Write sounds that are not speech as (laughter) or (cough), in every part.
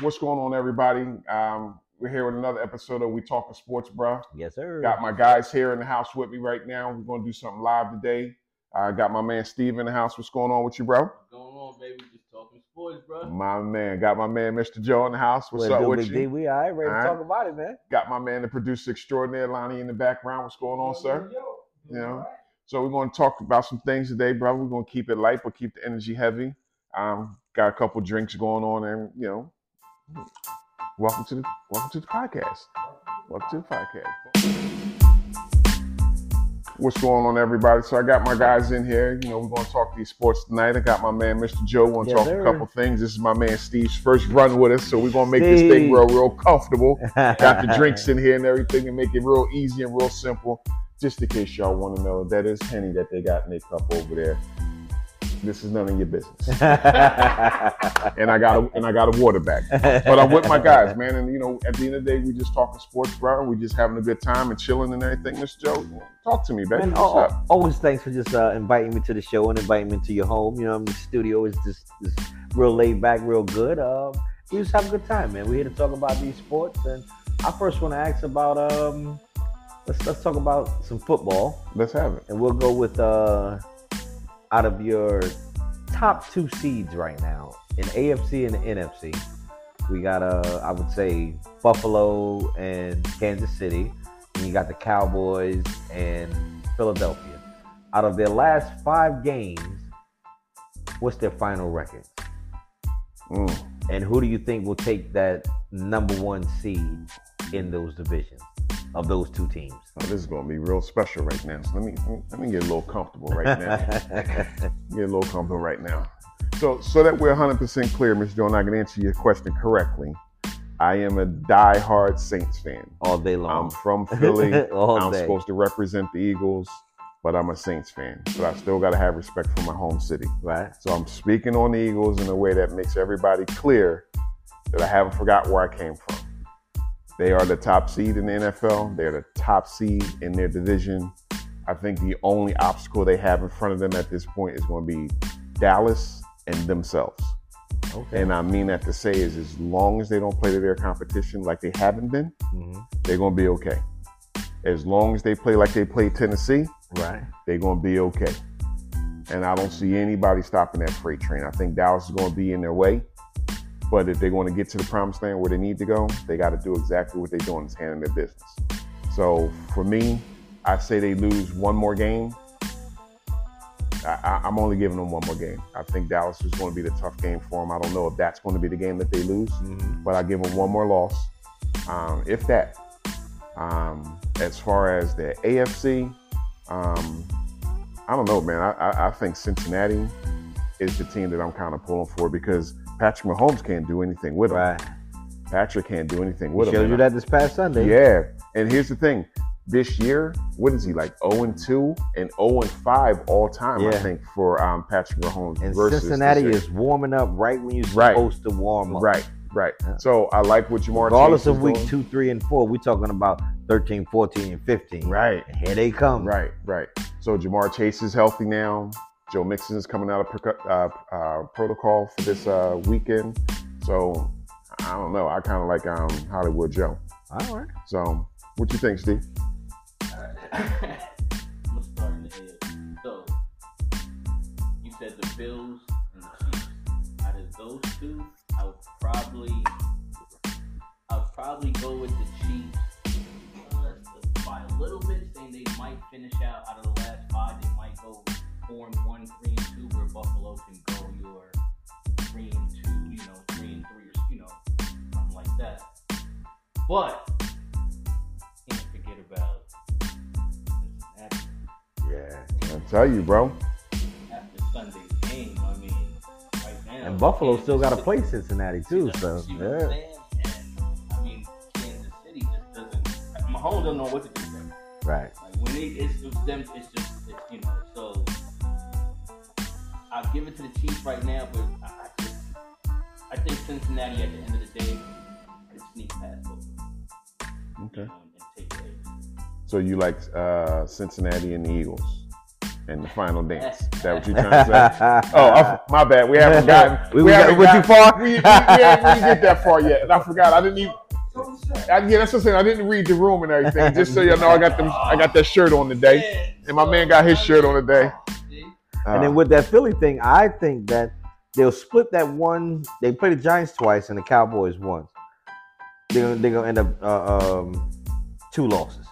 What's going on, everybody? Um, we're here with another episode of We Talking Sports, bro. Yes, sir. Got my guys here in the house with me right now. We're going to do something live today. I got my man Steve in the house. What's going on with you, bro? What's going on, baby? Just talking sports, bro. My man. Got my man Mr. Joe in the house. What's What it up with you? D? We all right, ready All to talk about it, man. Got my man, the producer extraordinaire, Lani, in the background. What's going on, sir? Yo. You know? So we're going to talk about some things today, bro. We're going to keep it light, but keep the energy heavy. Um, got a couple drinks going on, and you know, welcome to the welcome to the podcast. Welcome to the podcast. What's going on, everybody? So I got my guys in here. You know, we're going to talk these sports tonight. I got my man, Mr. Joe. Want to Yes, talk sir. a couple things. This is my man Steve's first run with us, so we're going to make this thing real, real comfortable. Got the (laughs) drinks in here and everything, and make it real easy and real simple. Just in case y'all want to know, that is Henny that they got in their cup over there. This is none of your business. (laughs) And I got a and I got a water bag. But I'm with my guys, man. And you know, at the end of the day, we just talking sports, bro. We just having a good time and chilling and everything. Mr. Joe, talk to me, baby. Man, What's always thanks for just uh, inviting me to the show and inviting me to your home. You know, the studio is just, just real laid back, real good. Um, we just have a good time, man. We're here to talk about these sports, and I first want to ask about um, let's let's talk about some football, Let's have it. and we'll go with uh, out of your top two seeds right now in AFC and the NFC. We got uh, I would say Buffalo and Kansas City. And you got the Cowboys and Philadelphia. Out of their last five games, what's their final record? Mm. And who do you think will take that number one seed in those divisions of those two teams? Oh, this is gonna be real special right now. So let me let me get a little comfortable right now. (laughs) get a little comfortable right now. So, so that we're 100% clear, Mr. And I can answer your question correctly. I am a die-hard Saints fan. All day long. I'm from (laughs) Philly. All I'm day. supposed to represent the Eagles, but I'm a Saints fan. But I still got to have respect for my home city. right? So I'm speaking on the Eagles in a way that makes everybody clear that I haven't forgot where I came from. They are the top seed in the NFL. They're the top seed in their division. I think the only obstacle they have in front of them at this point is going to be Dallas and themselves. Okay. And I mean that to say is as long as they don't play to their competition like they haven't been, Mhm. they're going to be okay. As long as they play like they played Tennessee, Right. they're going to be okay. And I don't see anybody stopping that freight train. I think Dallas is going to be in their way. But if they're going to get to the promised land where they need to go, they got to do exactly what they're doing is handling their business. So for me, I say they lose one more game. I, I'm only giving them one more game. I think Dallas is going to be the tough game for them. I don't know if that's going to be the game that they lose Mhm. but I give them one more loss, um, if that. Um, as far as the AFC, um, I don't know, man. I, I, I think Cincinnati is the team that I'm kind of pulling for because Patrick Mahomes can't do anything with him. Right. Patrick can't do anything with him. showed you that this past Sunday. yeah, and here's the thing: this year, what is he like? 0 and 2 and 0 and 5 all time. I think for um, Patrick Mahomes And versus Cincinnati is warming up right when you're Right. supposed to warm up. right, right. Yeah. So I like what Ja'Marr. Regardless Chase of week doing. two, three, and four, we're talking about 13, 14, and 15. Right. And here they come. Right, right. So Ja'Marr Chase is healthy now. Joe Mixon is coming out of proc- uh, uh, protocol for this uh, weekend. So I don't know. I kind of like um, Hollywood Joe. All right. So what you think, Steve? I'm gonna start in the head. So, you said the Bills and the Chiefs. Out of those two, I would probably, I would probably go with the Chiefs by a little bit, saying they might finish out out of the last five. They might go four and one, three and two, where Buffalo can go your three and two, you know, three and three, or you know, something like that. But can't forget about Cincinnati Yeah, I tell you, bro. after Sunday's game. I mean, right now. And Buffalo Kansas still got to play Cincinnati, too. So, see what I'm yeah. And, I mean, Kansas City just doesn't. Mahomes don't know what to do. Right. Like when they, it's just them. It's just it's, you know. So I'll give it to the Chiefs right now, but I, I just I think Cincinnati at the end of the day could sneak past both. Okay. you know, and take the So you like uh, Cincinnati and the Eagles? and the final dance. Is that what you're trying to say? (laughs) Oh, I, my bad. We haven't (laughs) gotten. We- we got- haven't went too far? We, we, we ain't really (laughs) get that far yet. And I forgot. I didn't even. I, yeah, that's what I'm saying. I didn't read the room and everything. Just so y'all know, I got them. I got that shirt on today, and my man got his shirt on today. And then Uh, with that Philly thing, I think that they'll split that one. They play the Giants twice and the Cowboys once. They're gonna, they're gonna end up uh, um, two losses,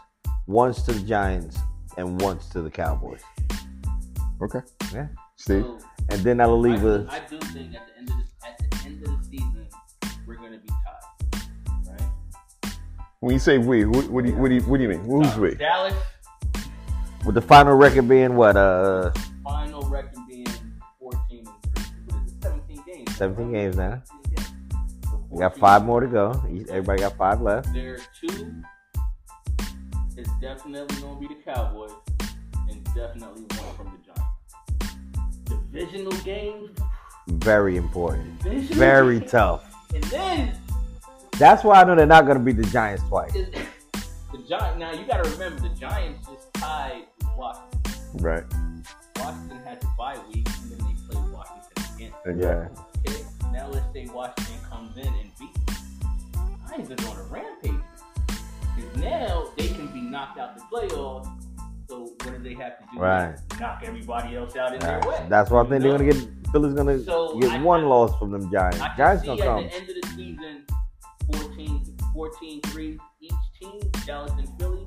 once to the Giants and once to the Cowboys. okay. Yeah. Steve. So, And then that'll leave I, us. I do think at the end of the, at the end of the season, we're gonna be tied, right? When you say we, what, what do you what do you what do you mean? Who's Uh, we? Dallas With the final record being what? Uh, final record being 14 and 3. What is 17 games. 17 games now. 17 games. So we got five more to go. Everybody got five left. There are two. It's definitely gonna be the Cowboys, and definitely one from the Giants. Divisional games. Very important. Divisional Very games. tough. And then That's why I know they're not gonna beat the Giants twice. (laughs) the Giants. Now you got to remember the Giants just tied with Washington. Right. Washington had to bye week, and then they played Washington again. Exactly. Okay, now let's say Washington comes in and beats. Lions is on a rampage. Because now they can be knocked out the playoffs. So what do they have to do? Right. Knock everybody else out in All their way. That's why I think You they're gonna get Philly's gonna So, get I- one I- loss from them Giants. I Giants see gonna at come. the end of the season, 14, 14-3 each team, Dallas and Philly,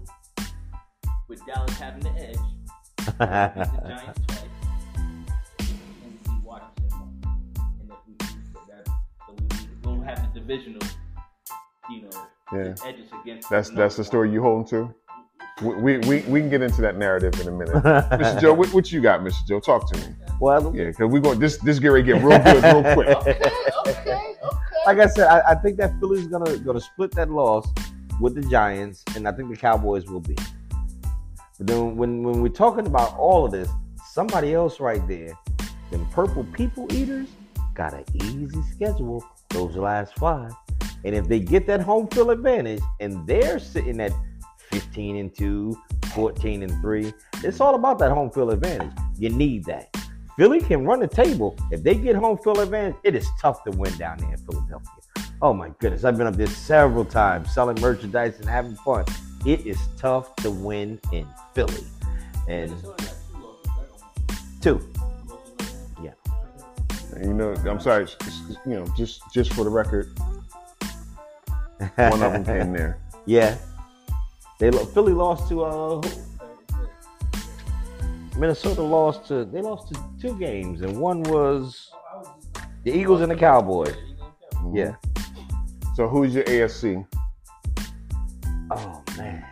with Dallas having the edge. Beat the Giants twice, and we Washington. And if we beat that, so we will have the divisional, you know, Yeah. edges against. That's that's the story one. you holding to. We, we, we, we can get into that narrative in a minute. Mr. Joe, what, what you got, Mr. Joe? Talk to me. well, Yeah, because we're going this this get ready to get real good real quick. (laughs) Okay, okay, okay. like I said, I, I think that Philly's gonna gonna split that loss with the Giants, and I think the Cowboys will be. But then when when we're talking about all of this, somebody else right there, them purple people eaters, got an easy schedule those last five. And if they get that home field advantage and they're sitting at 15 and 2, 14 and 3, it's all about that home field advantage. You need that. Philly can run the table. If they get home field advantage, it is tough to win down there in Philadelphia. Oh my goodness. I've been up there several times selling merchandise and having fun. It is tough to win in Philly. And two losses, right? Or one? two. Two losses, right? And, you know, I'm sorry, you know, just just for the record, one of them came (laughs) there. Yeah. They Philly lost to uh? Minnesota lost to they lost to two games and one was the Eagles and the Cowboys. Mhm. Yeah. So who's your AFC? Oh man.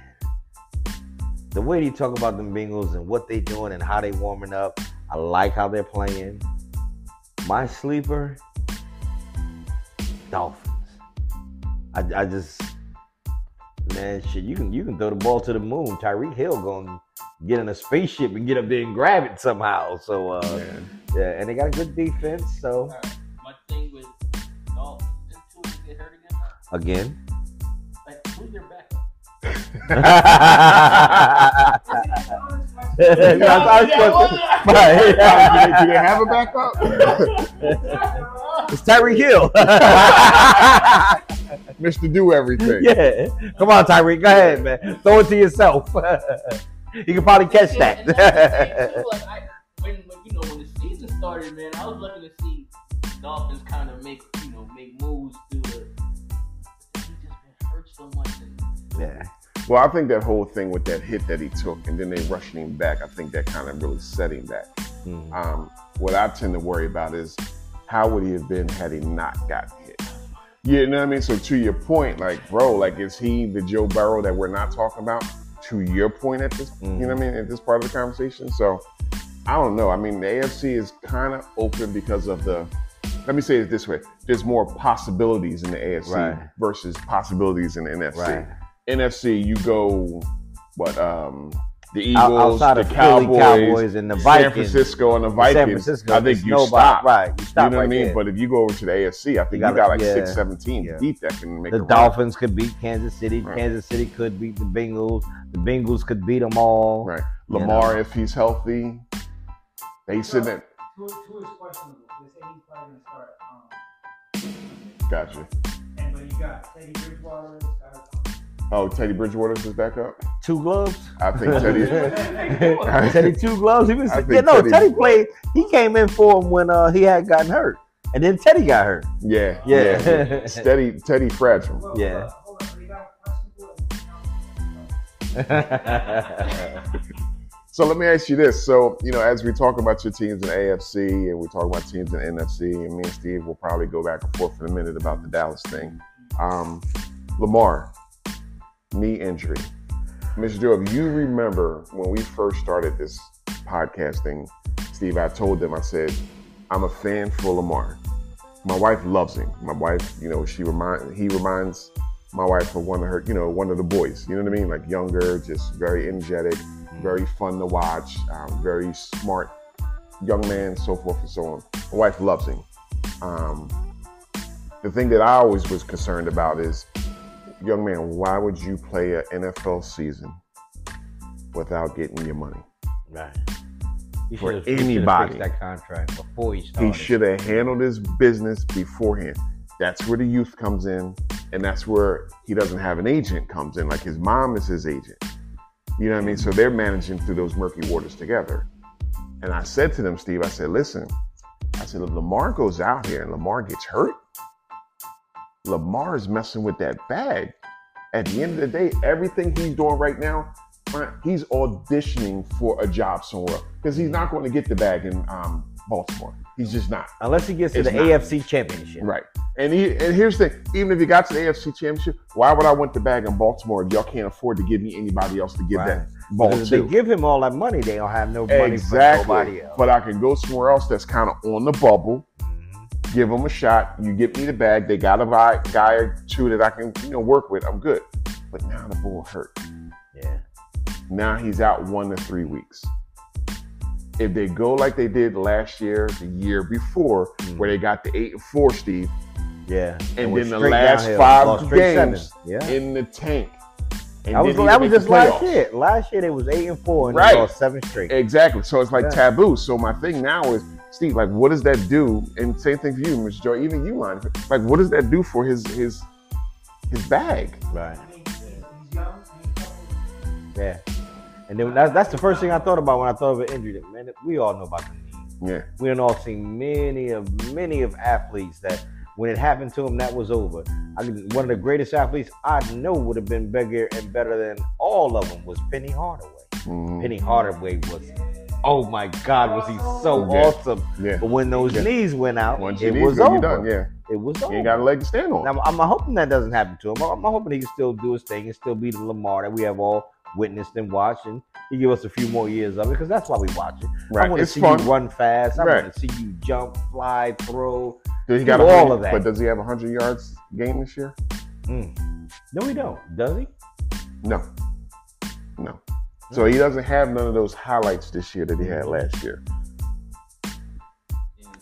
The way they talk about them Bengals and what they're doing and how they're warming up, I like how they're playing. My sleeper, Dolphins. I, I just man, shit, you can you can throw the ball to the moon. Tyreek Hill gonna get in a spaceship and get up there and grab it somehow. So uh, Man. yeah, and they got a good defense. So Alright, My thing with Dolphins, did Tua get hurt again? again. Like, who's their backup? Yeah, I was supposed to- Right. do, they, do they have a backup? It's Tyreek Hill. (laughs) Mr. Do Everything. yeah. Come on, Tyreek. Go ahead, man. Throw it to yourself. (laughs) you can probably catch Yeah, that. and that's the thing, too, (laughs) like, I, when, when you know when the season started, man, I was looking to see Dolphins kind of make you know make moves through the. He just been hurt so much, and yeah. Well, I think that whole thing with that hit that he took and then they rushing him back, I think that kind of really set him back. Mm. Um, what I tend to worry about is how would he have been had he not gotten hit? You know what I mean? So to your point, like, bro, like, is he the Joe Burrow that we're not talking about? To your point at this, you know what I mean, at this part of the conversation. So I don't know. I mean, the AFC is kind of open because of the. Let me say it this way: there's more possibilities in the AFC Right. versus possibilities in the NFC. Right. NFC, you go what? Um, the Eagles, outside the of Cowboys, Philly Cowboys and the San Francisco, and the San Vikings. Francisco, I think you nobody- stop. Right. You stop you know right what I mean? there. But if you go over to the AFC, I think you, gotta- got like yeah. six, seven teams Yeah. deep that can make the a run. Dolphins could beat Kansas City. Right. Kansas City could beat the Bengals. The Bengals could beat them all. Right. You Lamar, if he's healthy, They sitting there. Tua, Tua is questionable. They say he's probably gonna start. Um, Gotcha. and but you got Teddy Bridgewater. Got, Oh, Teddy Bridgewater's is back up. Two gloves. I think Teddy. (laughs) Teddy two gloves. He was I yeah, no. Teddy- Teddy played. He came in for him when uh, he had gotten hurt, and then Teddy got hurt. Yeah, Yeah. (laughs) Steady, Teddy fragile. Yeah. Hold on, hold on. They got questionable. So let me ask you this. So, you know, as we talk about your teams in AFC and we talk about teams in NFC, and me and Steve will probably go back and forth in a minute about the Dallas thing. Um, Lamar, knee injury. Mr. Joe, if you remember when we first started this podcasting, Steve, I told them, I said, I'm a fan for Lamar. My wife loves him. My wife, you know, she remind he reminds my wife of one of her, you know, one of the boys. You know what I mean? Like younger, just very energetic, very fun to watch, um, very smart young man, so forth and so on. My wife loves him. Um, the thing that I always was concerned about is, young man, why would you play an NFL season without getting your money? Right. He For should've- he should've anybody. that contract before he started. He should have handled his business beforehand. That's where the youth comes in, and that's where he doesn't have an agent comes in. Like his mom is his agent. You know what I mean? So they're managing through those murky waters together. And I said to them, Steve, I said, listen, I said, if Lamar goes out here and Lamar gets hurt, Lamar is messing with that bag. At the end of the day, everything he's doing right now, he's auditioning for a job somewhere because he's not going to get the bag in um, Baltimore. He's just not. Unless he gets to It's the not. AFC Championship. Right. And he, and here's the thing: even if you got to the AFC Championship, why would I want the bag in Baltimore if y'all can't afford to give me anybody else to give Right. that ball Because if they give him all that money, they don't have no money Exactly. for nobody else. But I can go somewhere else that's kind of on the bubble. Give them a shot. You get me the bag. They got a guy, guy or two that I can you know work with. I'm good. But now the bull hurt. Yeah. Now he's out one to three weeks. If they go like they did last year, the year before, Mm. where they got the eight and four, Steve, Yeah. And went then the last downhill. five games. Yeah. in the tank. And That was that was just last year. Last year they was eight and four and Right. they lost seven straight. Exactly. So it's like Yeah. taboo. So my thing now is, Steve, like, what does that do? And same thing for you, Mr. Joe, Even you, line. Like, what does that do for his his his bag? Right. I mean, he's, he's young. and He's young. Yeah. And then that's that's the first thing I thought about when I thought of an injury. That, Man, we all know about the knee. Yeah. We have all seen many of many of athletes that when it happened to them, that was over. I can, one of the greatest athletes I know would have been bigger and better than all of them was Penny Hardaway. Mhm. Penny Hardaway was, oh my God, was he so Yeah. awesome? Yeah. But when those Yeah. knees went out, Once it was over. done. Yeah. It was over. You ain't got a leg to stand on. Now, I'm, I'm hoping that doesn't happen to him. I'm, I'm hoping he can still do his thing and still be the Lamar that we have all witnessed and watched, and he give us a few more years of it because that's why we watch it. Right. I want to see fun. you run fast. I Right. want to see you jump, fly, throw. Does he got all of that. But does he have a hundred yards game this year? Mm. No, he don't. Does he? No. No. So he doesn't have none of those highlights this year that he had last year.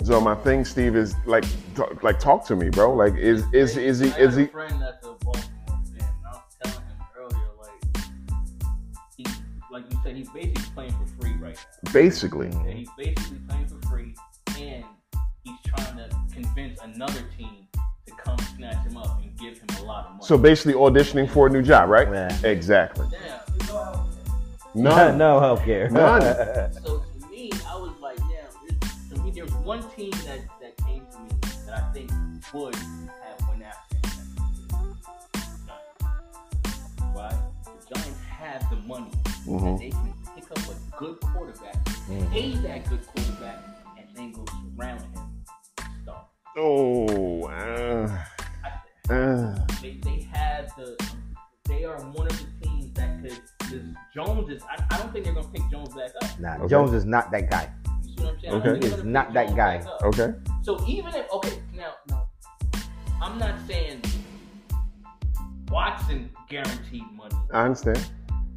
So my thing, Steve, is like, talk, like talk to me, bro. Like, is is is he is he? a friend that's a Baltimore fan, I was telling him earlier, like, he, like you said, he's basically playing for free right now. Basically, And he's basically playing for free, and he's trying to convince another team to come snatch him up and give him a lot of money. so basically auditioning for a new job, right? Yeah. Exactly. yeah. He's all out. None. (laughs) no healthcare. None. (laughs) So to me, I was like, yeah. there's- To me, there's one team that that came to me that I think would have went after him. Why? The Giants have the money. hmm that they can pick up a good quarterback, Mhm. pay that good quarterback, and then go surround him. Start. Oh. Uh, I, uh, they, they have the. They are one of the teams that could. Because Jones is. I, I don't think they're gonna pick Jones back up. Nah, Okay. Jones is not that guy. You see what I'm saying? Okay. don't think He is not pick that Jones guy. okay. So even if okay now no, I'm not saying Watson guaranteed money, I understand.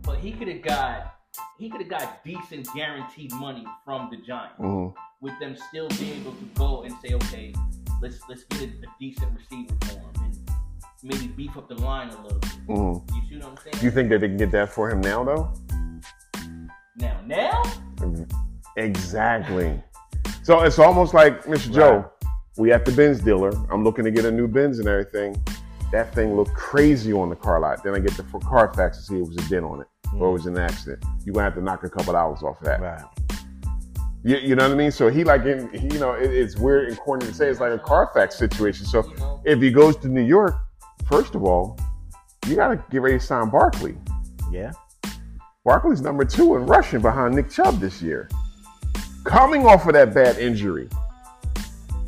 but he could have got he could have got decent guaranteed money from the Giants. hmm with them still being able to go and say, okay, let's let's get a, a decent receiver for him and maybe beef up the line a little bit. hmm You see what I'm saying? You think that they can get that for him now, though? now, now, Exactly. So it's almost like Mr. Joe. We at the Benz dealer. I'm looking to get a new Benz and everything. That thing looked crazy on the car lot. Then I get the f- Carfax to see it was a dent on it or it was an accident. You gonna have to knock a couple dollars off of that. Right. You, you know what I mean? So he like, in, he, you know, it, it's weird and corny to say it's like a Carfax situation. So if he goes to New York, first of all, you gotta get ready to sign Barkley. Yeah. Barkley's number two in rushing behind Nick Chubb this year. Coming off of that bad injury,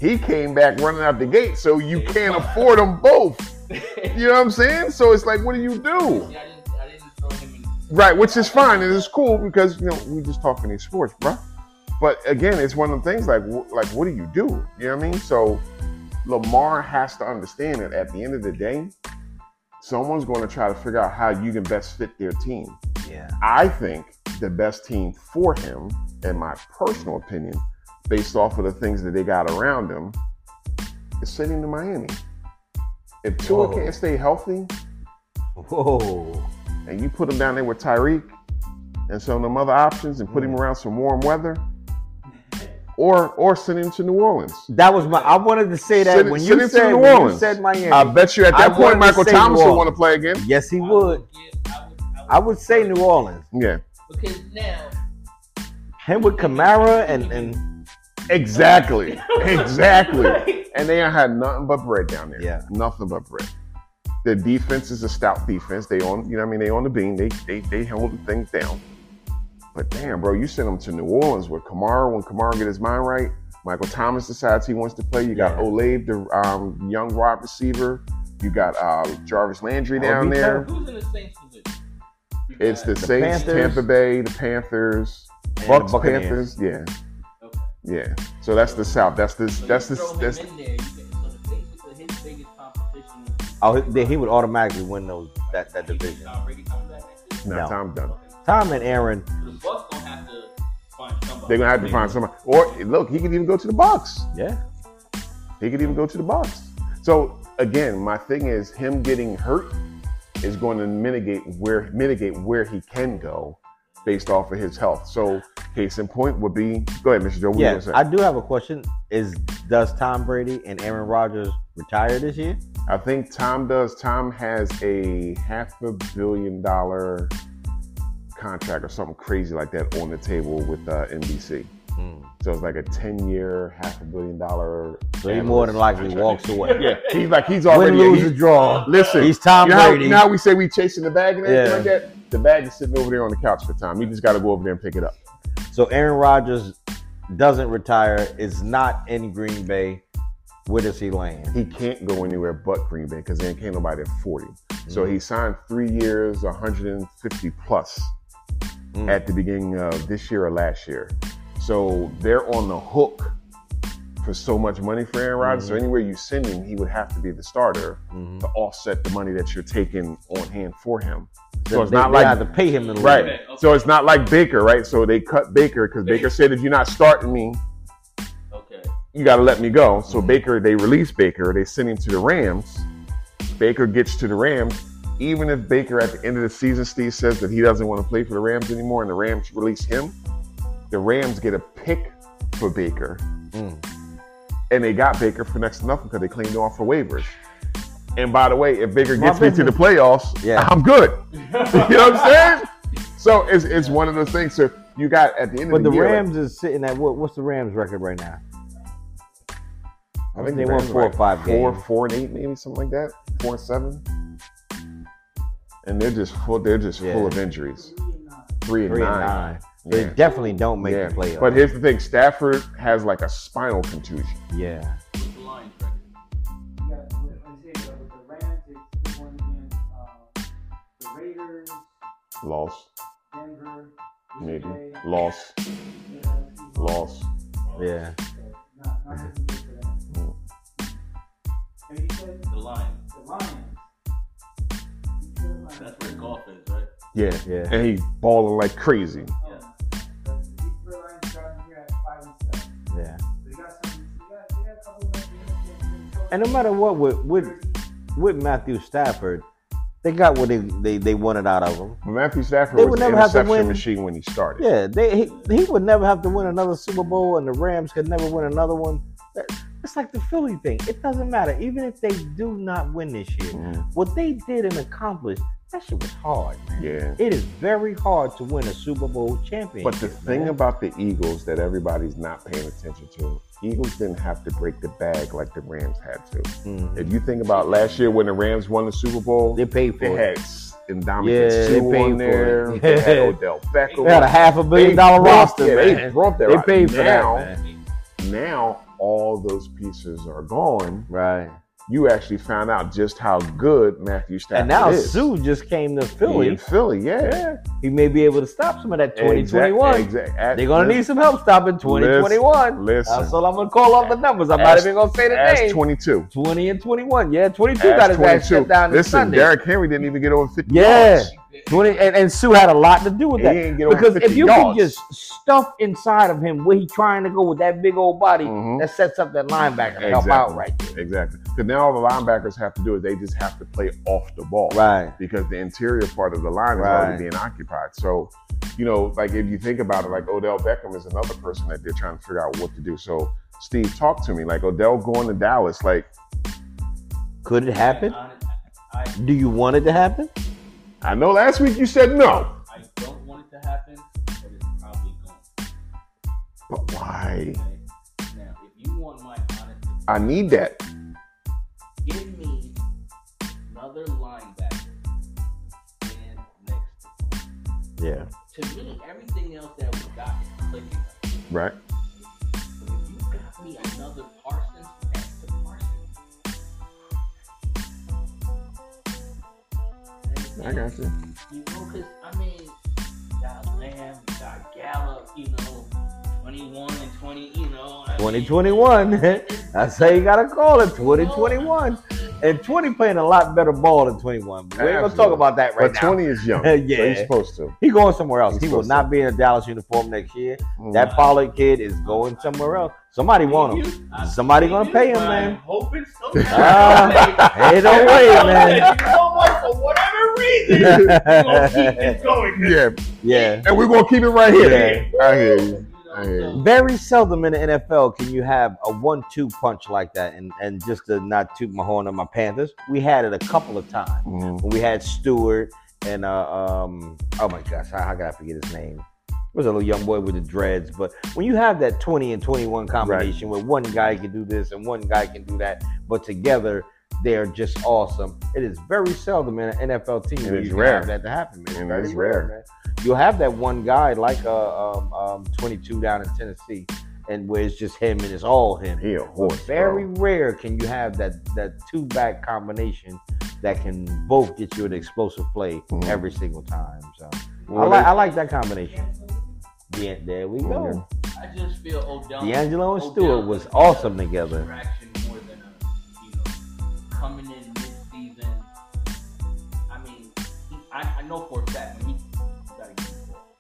he came back running out the gate, so you can't afford them both. (laughs) You know what I'm saying? So it's like, what do you do? See, I didn't, I didn't throw him in. Right, which is fine and it's cool because you know we just talking these sports, bro. But again, it's one of the things like like what do you do? You know what I mean? So Lamar has to understand that at the end of the day, someone's going to try to figure out how you can best fit their team. Yeah. I think the best team for him, in my personal opinion, based off of the things that they got around him, is sending to Miami. If Tua Whoa. can't stay healthy, Whoa. and you put him down there with Tyreek and some of them other options and put him Mm. around some warm weather, or or send him to New Orleans. That was my. I wanted to say that Send- when send you it to said New when you Orleans. said Miami. I bet you at that wanted point Michael Thomas New will want to play again. yes, he I would. give- I would, I would say New Orleans. Yeah, Because now, Him with Kamara and and exactly, (laughs) exactly. And they ain't had nothing but bread down there. Yeah. nothing but bread. The defense is a stout defense. They on, you know, what I mean, they on the beam. They they they hold things down. But damn, bro, you send them to New Orleans with Kamara. When Kamara get his mind right, Michael Thomas decides he wants to play. You got Yeah. Olave, the um, young wide receiver. You got uh, Jarvis Landry Oh, down there. who's in the Saints position? You the, The Saints, Panthers. Tampa Bay, the Panthers, and Bucks, the Panthers. Yeah, Okay. yeah. So that's the South. That's the So that's you the throw that's in there. You can, so the basically his biggest competition. Oh, he, he would automatically win those that that division. Tom Brady coming back next year. no, No. time done. Okay. Tom and Aaron. The Bucks gonna have to find somebody. They're gonna have to find somebody. Or look, he could even go to the box. Yeah. He could even go to the box. So again, my thing is him getting hurt is going to mitigate where mitigate where he can go based off of his health. So case in point would be go ahead, Mr. Joe. What Yeah. gonna say? I do have a question. Is does Tom Brady and Aaron Rodgers retire this year? I think Tom does. Tom has a half a billion dollar contract or something crazy like that on the table with uh, NBC. Hmm. So it's like a ten year, half a billion dollar. So he more than likely walks away. (laughs) Yeah, he's like he's Win, already. lose, he- draw. listen, He's Tom you know, Brady. how we say we chasing the bag and everything Yeah. like that? The bag is sitting over there on the couch for Tom. He just got to go over there and pick it up. So Aaron Rodgers doesn't retire. Is not in Green Bay. Where does he land? He can't go anywhere but Green Bay because there can't nobody at 40. So Mm. he signed three years, 150 plus Mm. at the beginning of this year or last year. So they're on the hook for so much money for Aaron Rodgers. So Mhm. anywhere you send him, he would have to be the starter Mhm. to offset the money that you're taking on hand for him. So So it's they, not they like to pay him. Right. Okay. So it's not like Baker, right? So they cut Baker because Baker said, if you're not starting me, Okay. you got to let me go. So Mhm. Baker, they release Baker. They send him to the Rams. Baker gets to the Rams. Even if Baker at the end of the season, Steve says that he doesn't want to play for the Rams anymore, and the Rams release him, the Rams get a pick for Baker, Mm. and they got Baker for next to nothing because they claimed him off for waivers. And by the way, if Baker Small gets me to the playoffs, Yeah. I'm good. (laughs) you know what I'm saying? So it's it's one of those things. So you got at the end But of the the, year, like, Rams is sitting at what? What's the Rams record right now? I think they won Rams are four or like five four, games. four and eight, maybe something like that. Four and seven. And they're just full. They're just Yeah. full of injuries. Three and nine. Three and and nine. nine. Yeah. They definitely don't make yeah. the playoffs. But here's the thing: Stafford has like a spinal contusion. yeah. What's the Lions record? You got, with, let's say, with the Rams, the one against the Raiders, Loss, Denver, maybe. Green Bay, Loss, yeah, loss. Yeah. Not, not looking good. And you said The Lions. the Lions. That's where Goff is, right? Yeah. Yeah. And he's balling like crazy. The Detroit Lions got them here at five and seven. Yeah. They got some. They got, they got a couple of. And no matter what with with with Matthew Stafford, They got what they they, they wanted out of him. Matthew Stafford They was would an never have to win. machine when he started. Yeah, they he, he would never have to win another Super Bowl, and the Rams could never win another one. It's like the Philly thing. It doesn't matter, even if they do not win this year. Mhm. What they did and accomplished, that shit was hard, man. Yeah. It is very hard to win a Super Bowl championship. But the thing man. about the Eagles that everybody's not paying attention to, Eagles didn't have to break the bag like the Rams had to. Mhm. If you think about last year when the Rams won the Super Bowl, they paid for they it. had Indomitian Yeah, they paid on for there. it. They had (laughs) Odell Beckham. They had a half a billion dollar roster, They brought that They paid for now, that, man. Now all those pieces are gone. Right. You actually found out just how good Matthew Stafford is. And now is. Suh just came to He Philly. in Philly, yeah. He may be able to stop some of that 2021. Exact- exact- They're gonna need some help stopping 2021. Listen, That's all I'm gonna call off the numbers. I'm not even gonna say the Ask name. 22. 20 and 21. Yeah, 22 got his ass shut down this Listen, Sunday. Derrick Henry didn't even get over 50 Yeah. yards. 20 and, and Suh had a lot to do with He that. didn't get Because if you yards. can just stuff inside of him where he's trying to go with that big old body, Mhm. that sets up that linebacker to help Exactly. out right there. Exactly. Because now all the linebackers have to do is they just have to play off the ball. Right. Because the interior part of the line is Right. already being occupied. So, you know, like if you think about it, like Odell Beckham is another person that they're trying to figure out what to do. So, Steve, talk to me. Like Odell going to Dallas, like Could it happen? Do you want it to happen? I know last week you said no. I don't want it to happen, but it's probably going. But why? Okay? Now, if you want my honest I need that. give me another linebacker and next. Yeah. To me, everything else that we got is clicking. Right. I got you. You know, because I mean, you got Lamb, you got Gallup, you know, 21 and 20, you know. I mean, 2021. (laughs) That's how you gotta call it. 2021. And 20 playing a lot better ball than 21. But we ain't gonna talk about that right now. But 20 is young. (laughs) Yeah. So he's supposed to. He going somewhere else. He's he will not to. be in a Dallas uniform next year. Mm. That Pollard kid is going somewhere else. Somebody want him. You- Somebody gonna pay him, but man. I'm hoping so. Ah, ain't no way, man. (laughs) reason, (laughs) we're gonna keep this going. yeah. Yeah. And we're going to keep it right here. Yeah. I hear you. You I hear you. Very seldom in the NFL can you have a one-two punch like that. And and just to not toot my horn on my Panthers, we had it a couple of times. Mhm. when we had Stewart and uh, um oh my gosh, how, how could I forget his name? It was a little young boy with the dreads, but when you have that 20 and 21 combination where one guy can do this and one guy can do that, but together they're just awesome. It is very seldom in an NFL team And where you rare. have that to happen, man. It's And it's rare, rare. man. You'll have that one guy like uh, um, um, 22 down in Tennessee, and where it's just him and it's all him. He a horse. Very bro. rare can you have that that two back combination that can both get you an explosive play Mhm. every single time. So I Well, like I like that combination. Yeah, there we go. I just feel Odell. D'Angelo and Odell Stewart was awesome together. Coming in mid-season. I mean, he, I, I know for a fact when he gotta get the ball.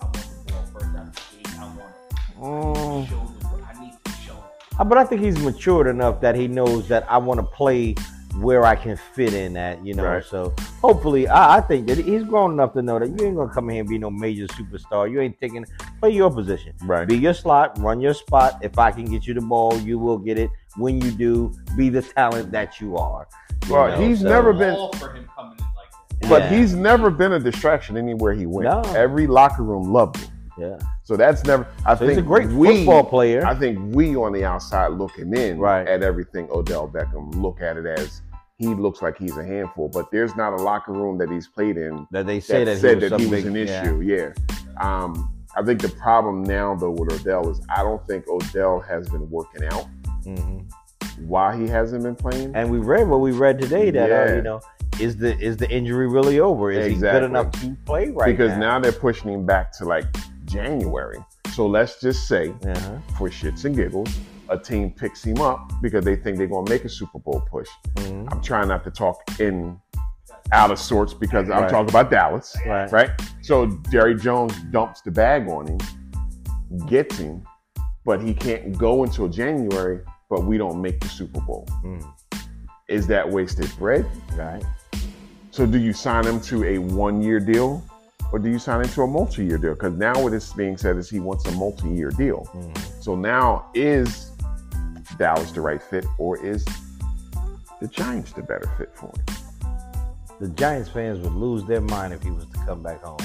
I want the ball first out of the gate. I want Mm. to. I need to show. Uh, But I think he's matured enough that he knows that I want to play where I can fit in at, you know. Right. So hopefully, I, I think that he's grown enough to know that you ain't gonna come in here and be no major superstar. You ain't taking play your position. Right. Be your slot, run your spot. If I can get you the ball, you will get it. When you do, be the talent that you are. You Well, know, he's so- never been- for him coming in like that. But Yeah. he's never been a distraction anywhere he went. No. Every locker room loved him. Yeah, So that's never. I so think he's a great we, football player. I think we on the outside looking in Right. at everything Odell Beckham look at it as he looks like he's a handful, but there's not a locker room that he's played in that they say that, that, said he that he was big, an issue. Yeah. Um, I think the problem now though with Odell is I don't think Odell has been working out. Mhm. Why he hasn't been playing? And we read what we read today that uh, you know is the is the injury really over? Is he good enough to play right because now? Because now they're pushing him back to like January. So let's just say, Uh-huh. for shits and giggles, a team picks him up because they think they're gonna make a Super Bowl push. Mhm. I'm trying not to talk in out of sorts because I'm Right. talking about Dallas, Right. right? So Jerry Jones dumps the bag on him, gets him, but he can't go until January. But we don't make the Super Bowl. Mm. Is that wasted bread? Right. So do you sign him to a one-year deal, or do you sign him to a multi-year deal? Because now what is being said is he wants a multi-year deal. Mhm. So now is Dallas the right fit, or is the Giants the better fit for him? The Giants fans would lose their mind if he was to come back home.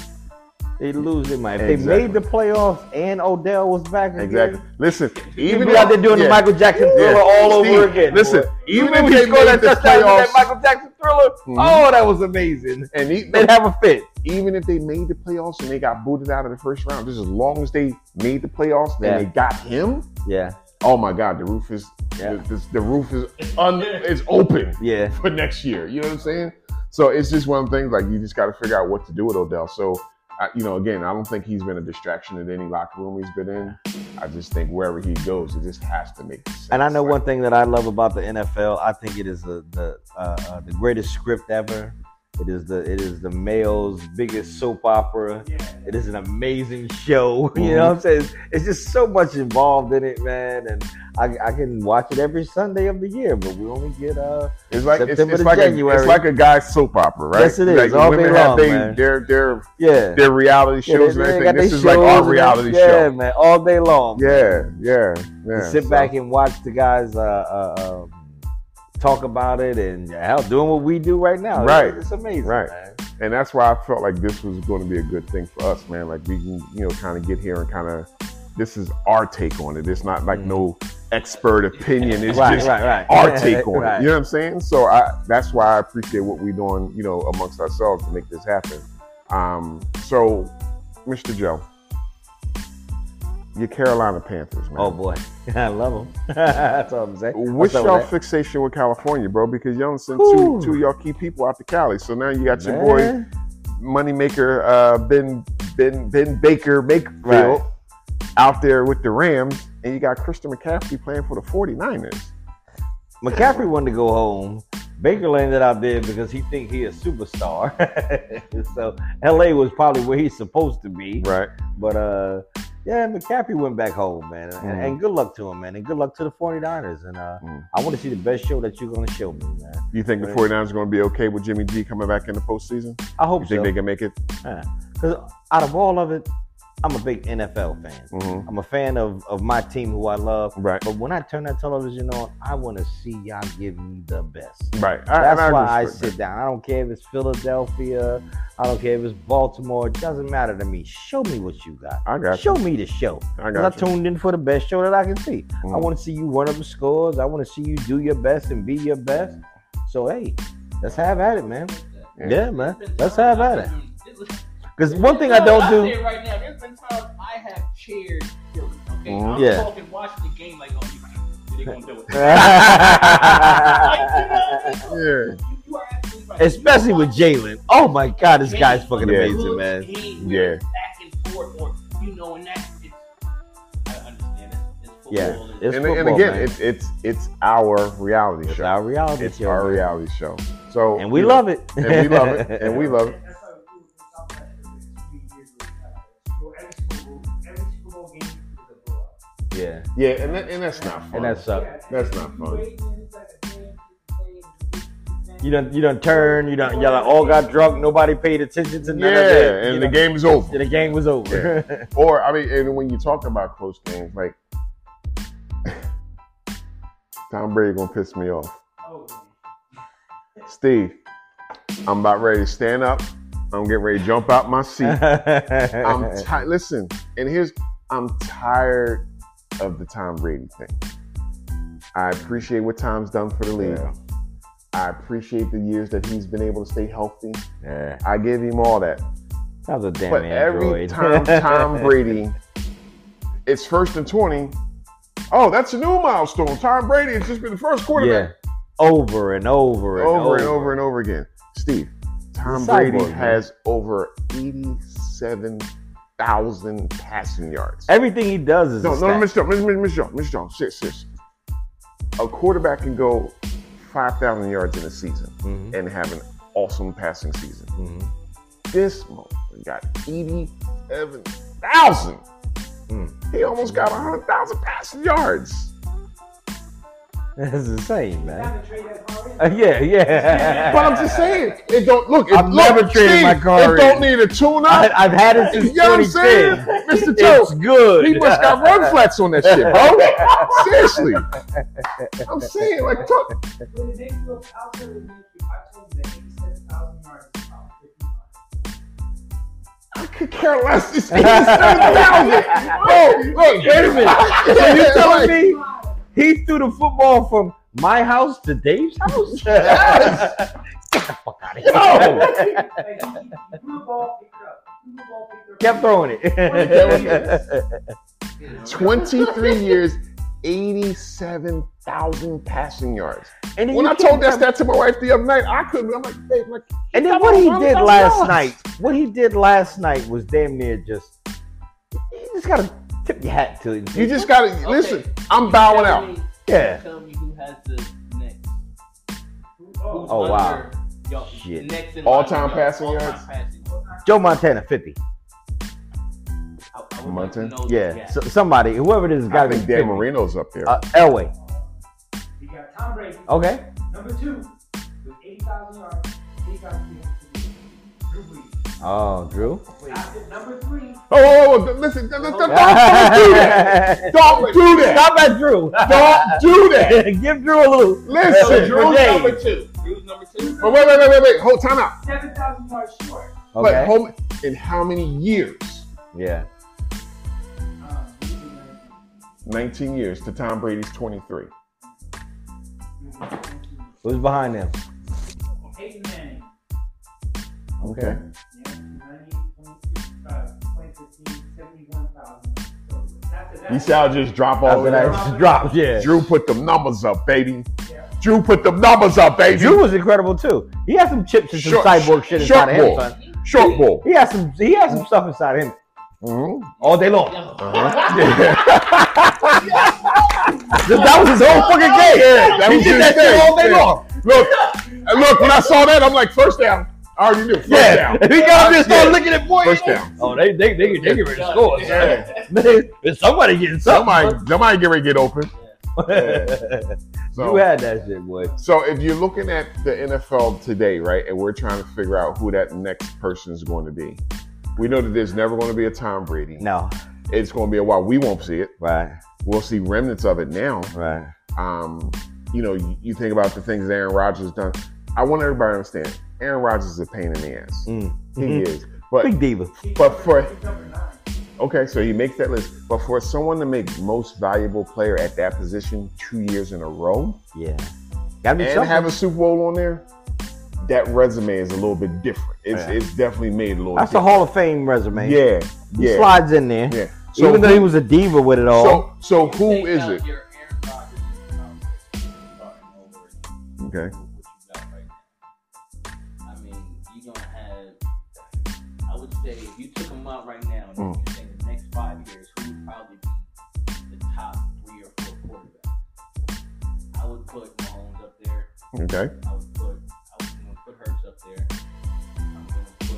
They'd lose their mind. If Exactly. they made the playoffs and Odell was back again, Exactly. Listen, even be out there doing yeah. the Michael Jackson Yeah. thriller all over again. listen, boy. even if he they scored that the in that Michael Jackson thriller. Mhm. Oh, that was amazing. and he, They'd have a fit. even if they made the playoffs and they got booted out of the first round, just as long as they made the playoffs and Yeah. they got him, Yeah, oh my God, the roof is Yeah. the, the, the roof is un, is open yeah. for next year. You know what I'm saying? So it's just one of the things like you just got to figure out what to do with Odell. So. I, you know, again, I don't think he's been a distraction in any locker room he's been in. I just think wherever he goes, it just has to make sense. And I know Like, one thing that I love about the NFL. I think it is the the uh, uh, the greatest script ever. It is the it is the male's biggest soap opera. Yeah. It is an amazing show. (laughs) You know what I'm saying? It's, it's just so much involved in it, man. And I, I can watch it every Sunday of the year, but we only get uh It's like September it's to like a, January. it's like a guy's soap opera, right? Yes, it is, Like all women have long, they, man. their their yeah. their reality Yeah, shows they- and everything. This is like our reality Yeah, show. man, all day long. Yeah, yeah, yeah. To sit So, back and watch the guys uh, uh, um, talk about it and hell, doing what we do right now. Right. It's, amazing. Right. man. and that's why I felt like this was going to be a good thing for us, man. Like we can, you know, kind of get here and kind of. This is our take on it. It's not like Mhm. no expert opinion. It's right, just right, right. our (laughs) take on it. You know what I'm saying? So I that's why I appreciate what we're doing, you know, amongst ourselves to make this happen. Um, so, Mr. Joe, your Carolina Panthers, man. Oh boy, (laughs) I love them. (laughs) That's all I'm saying. What's y'all that? fixation with California, bro? Because y'all sent two, two of y'all key people out to Cali. So now you got your boy Man. moneymaker uh, Ben Ben Ben Baker Bakefield Right. out there with the Rams, and you got Christian McCaffrey playing for the 49ers. McCaffrey wanted to go home. Baker landed out there because he think he a superstar. (laughs) so LA was probably where he's supposed to be. Right. But uh yeah, McCaffrey went back home, man. And, Mm. and good luck to him, man. And good luck to the 49ers. And uh Mm. I want to see the best show that you're gonna show me, man. You think the Right. 49ers are going to be okay with Jimmy G coming back in the postseason? I hope You think they can make it? Because out of all of it, I'm a big NFL fan. hmm I'm a fan of, of my team who I love. Right. But when I turn that television on, I want to see y'all give me the best. Right. I, That's and why I sit down. I don't care if it's Philadelphia. I don't care if it's Baltimore. It doesn't matter to me. Show me what you got. I got Show you. me the show. I got I tuned in for the best show that I can see. I Mhm. want to see you run up the scores. I want to see you do your best and be your best. So hey, let's have at it, man. Yeah. Yeah, man. Let's have at it. Because one thing I don't do. right now. There's been times I have cheered Philly. Okay, Mhm. I'm Yeah. talking watching the game like, oh, you, they're gonna do it. Yeah. (laughs) You, you are absolutely right. Especially with Jalen. Oh my God, this guy's fucking Yeah. amazing, man. Yeah. Back and forth, or you know, and that's it's. I understand it. It's football. Yeah, and- it's And, football, and again, man. it's it's it's our reality It's show. our reality it's show, our man. reality show. So and we you know, love it. and we love it, (laughs) and we love it. Yeah, Yeah, and that, and that's not fun. and that's uh, That's not you fun. wait, and it's like a game, it's a game, you don't you don't turn. You don't. Y'all all got drunk. Nobody paid attention to none yeah, of it. and you the know? game is over. the game was over. (laughs) Or I mean, and when you talk about close games, like Tom Brady gonna piss me off. Oh. Steve, I'm about ready to stand up. I'm getting ready to jump out my seat. (laughs) I'm tired. Listen, and here's I'm tired of the Tom Brady thing. I appreciate what Tom's done for the league. Yeah. I appreciate the years that he's been able to stay healthy. yeah, I give him all that. that was a damn But every time Tom (laughs) Brady, it's first and 20. Oh, that's a new milestone. Tom Brady has just been the first quarterback. yeah, over and over and over over and over and over again. Steve, Tom Brady has over 87,000 passing yards. Everything he does is No, no. Mr. Jones, Mr. Mr. Jones, Mr. Jones, sis, sis. A quarterback can go 5,000 yards in a season Mhm, and have an awesome passing season. mhm. This motherfucker got 87,000. Mm. He almost got 100,000 passing yards. That's insane, man. Time to trade that Uh, yeah, yeah. But I'm just saying, it don't look. It, I've look, never traded Steve, my car It don't need a tune I, up. I've had it since You know what I'm saying, Mr. Joe? It's good. He must got run flats on that shit, bro. (laughs) Seriously, I'm saying, like, talk, When it makes you outside of the ministry, I told you that eighty-seven thousand yards is about fifty miles. I could care less. It's eighty-seven thousand. (laughs) Oh, look, Wait a minute. So you (laughs) telling me Miles. He threw the football from my house to Dave's house? (laughs) Get the fuck out of here. No. Like, he, he threw the ball, picked it up. Threw the ball, picked it up. Kept throwing it. (laughs) 23 years, 87,000 passing yards. And then When I told that stat to my wife the other night, I couldn't. I'm like, babe, like, And then what he did $100,000. last night, what he did last night was damn near just. You just gotta tip your hat to it. you just gotta listen. I'm bowing out. me- Yeah. Tell me who has the next. Oh, Oh, wow. under, Shit. Next All-time line passing all-time yards? passing. Joe Montana, 50. I, I would like Montana? Yeah, so, somebody, whoever it is, I got to be think Dan Marino's up there. Uh, Elway. You got Tom Brady. Okay. Number two, with 80,000 yards, 80,000 yards. Drew Brees. Oh, Drew. After number three, oh, oh, oh, listen, don't, don't, don't do that. (laughs) Don't do that. Stop at Drew. Don't do that. (laughs) Give Drew a little. Listen. For Drew's Dave. number two. Drew's number two. But wait, wait, wait, wait, wait. Hold time out. 7,000 yards short. But Okay. hold, in how many years? Yeah. Um, 19 years to Tom Brady's 23. Who's behind them? Peyton Manning. Okay. You see just drop all that, just dropped. Yeah. Drew put them numbers up, baby. Yeah. Drew put them numbers up, baby. Drew was incredible too. He had some chips and some Short- cyborg shit inside of him, son. Short ball. He had some. He had some stuff inside of him Mhm. all day long. Uh-huh. (laughs) that was his whole fucking game. Yeah, that he was did that shit all day long. Look, and look, when I saw that, I'm like, first down. I already knew. First Yeah, down. and he got up there and started Yeah. looking at boy. First down. Oh, they they they, they get ready to score. Yeah. Man, Is somebody getting Somebody, something? somebody get ready to get open. So, you had that shit, boy. so if you're looking at the NFL today, right, and we're trying to figure out who that next person is going to be, we know that there's never going to be a Tom Brady. No, It's going to be a while. We won't see it. right, We'll see remnants of it now. right. Um, you know, you, you think about the things Aaron Rodgers done. I want everybody to understand. Aaron Rodgers is a pain in the ass. Mm. He Mhm. is. But Big diva. But for- He's number nine. okay, so he makes that list. But for someone to make most valuable player at that position two years in a row Yeah, gotta be and something. have a Super Bowl on there, that resume is a little bit different. It's Yeah. it's definitely made a little. That's a. Hall of Fame resume. Yeah, he yeah, slides in there. yeah. Even though he was a diva with it all. so so who Take is out it? your Okay. I would put. I was gonna put Hurts up there. I'm gonna put.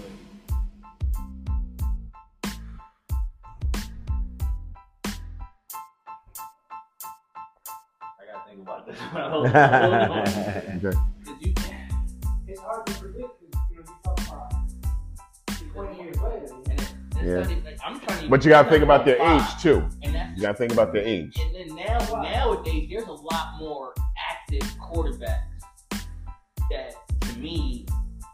I gotta think about this. Hold on, hold on. Okay. You? It's hard to predict you know, you talk about 20 years later. And it, it's Yeah. like, I'm to. But you got to think about their five. age too. You got to think about their age. and then now nowadays there's a lot more active quarterbacks that to me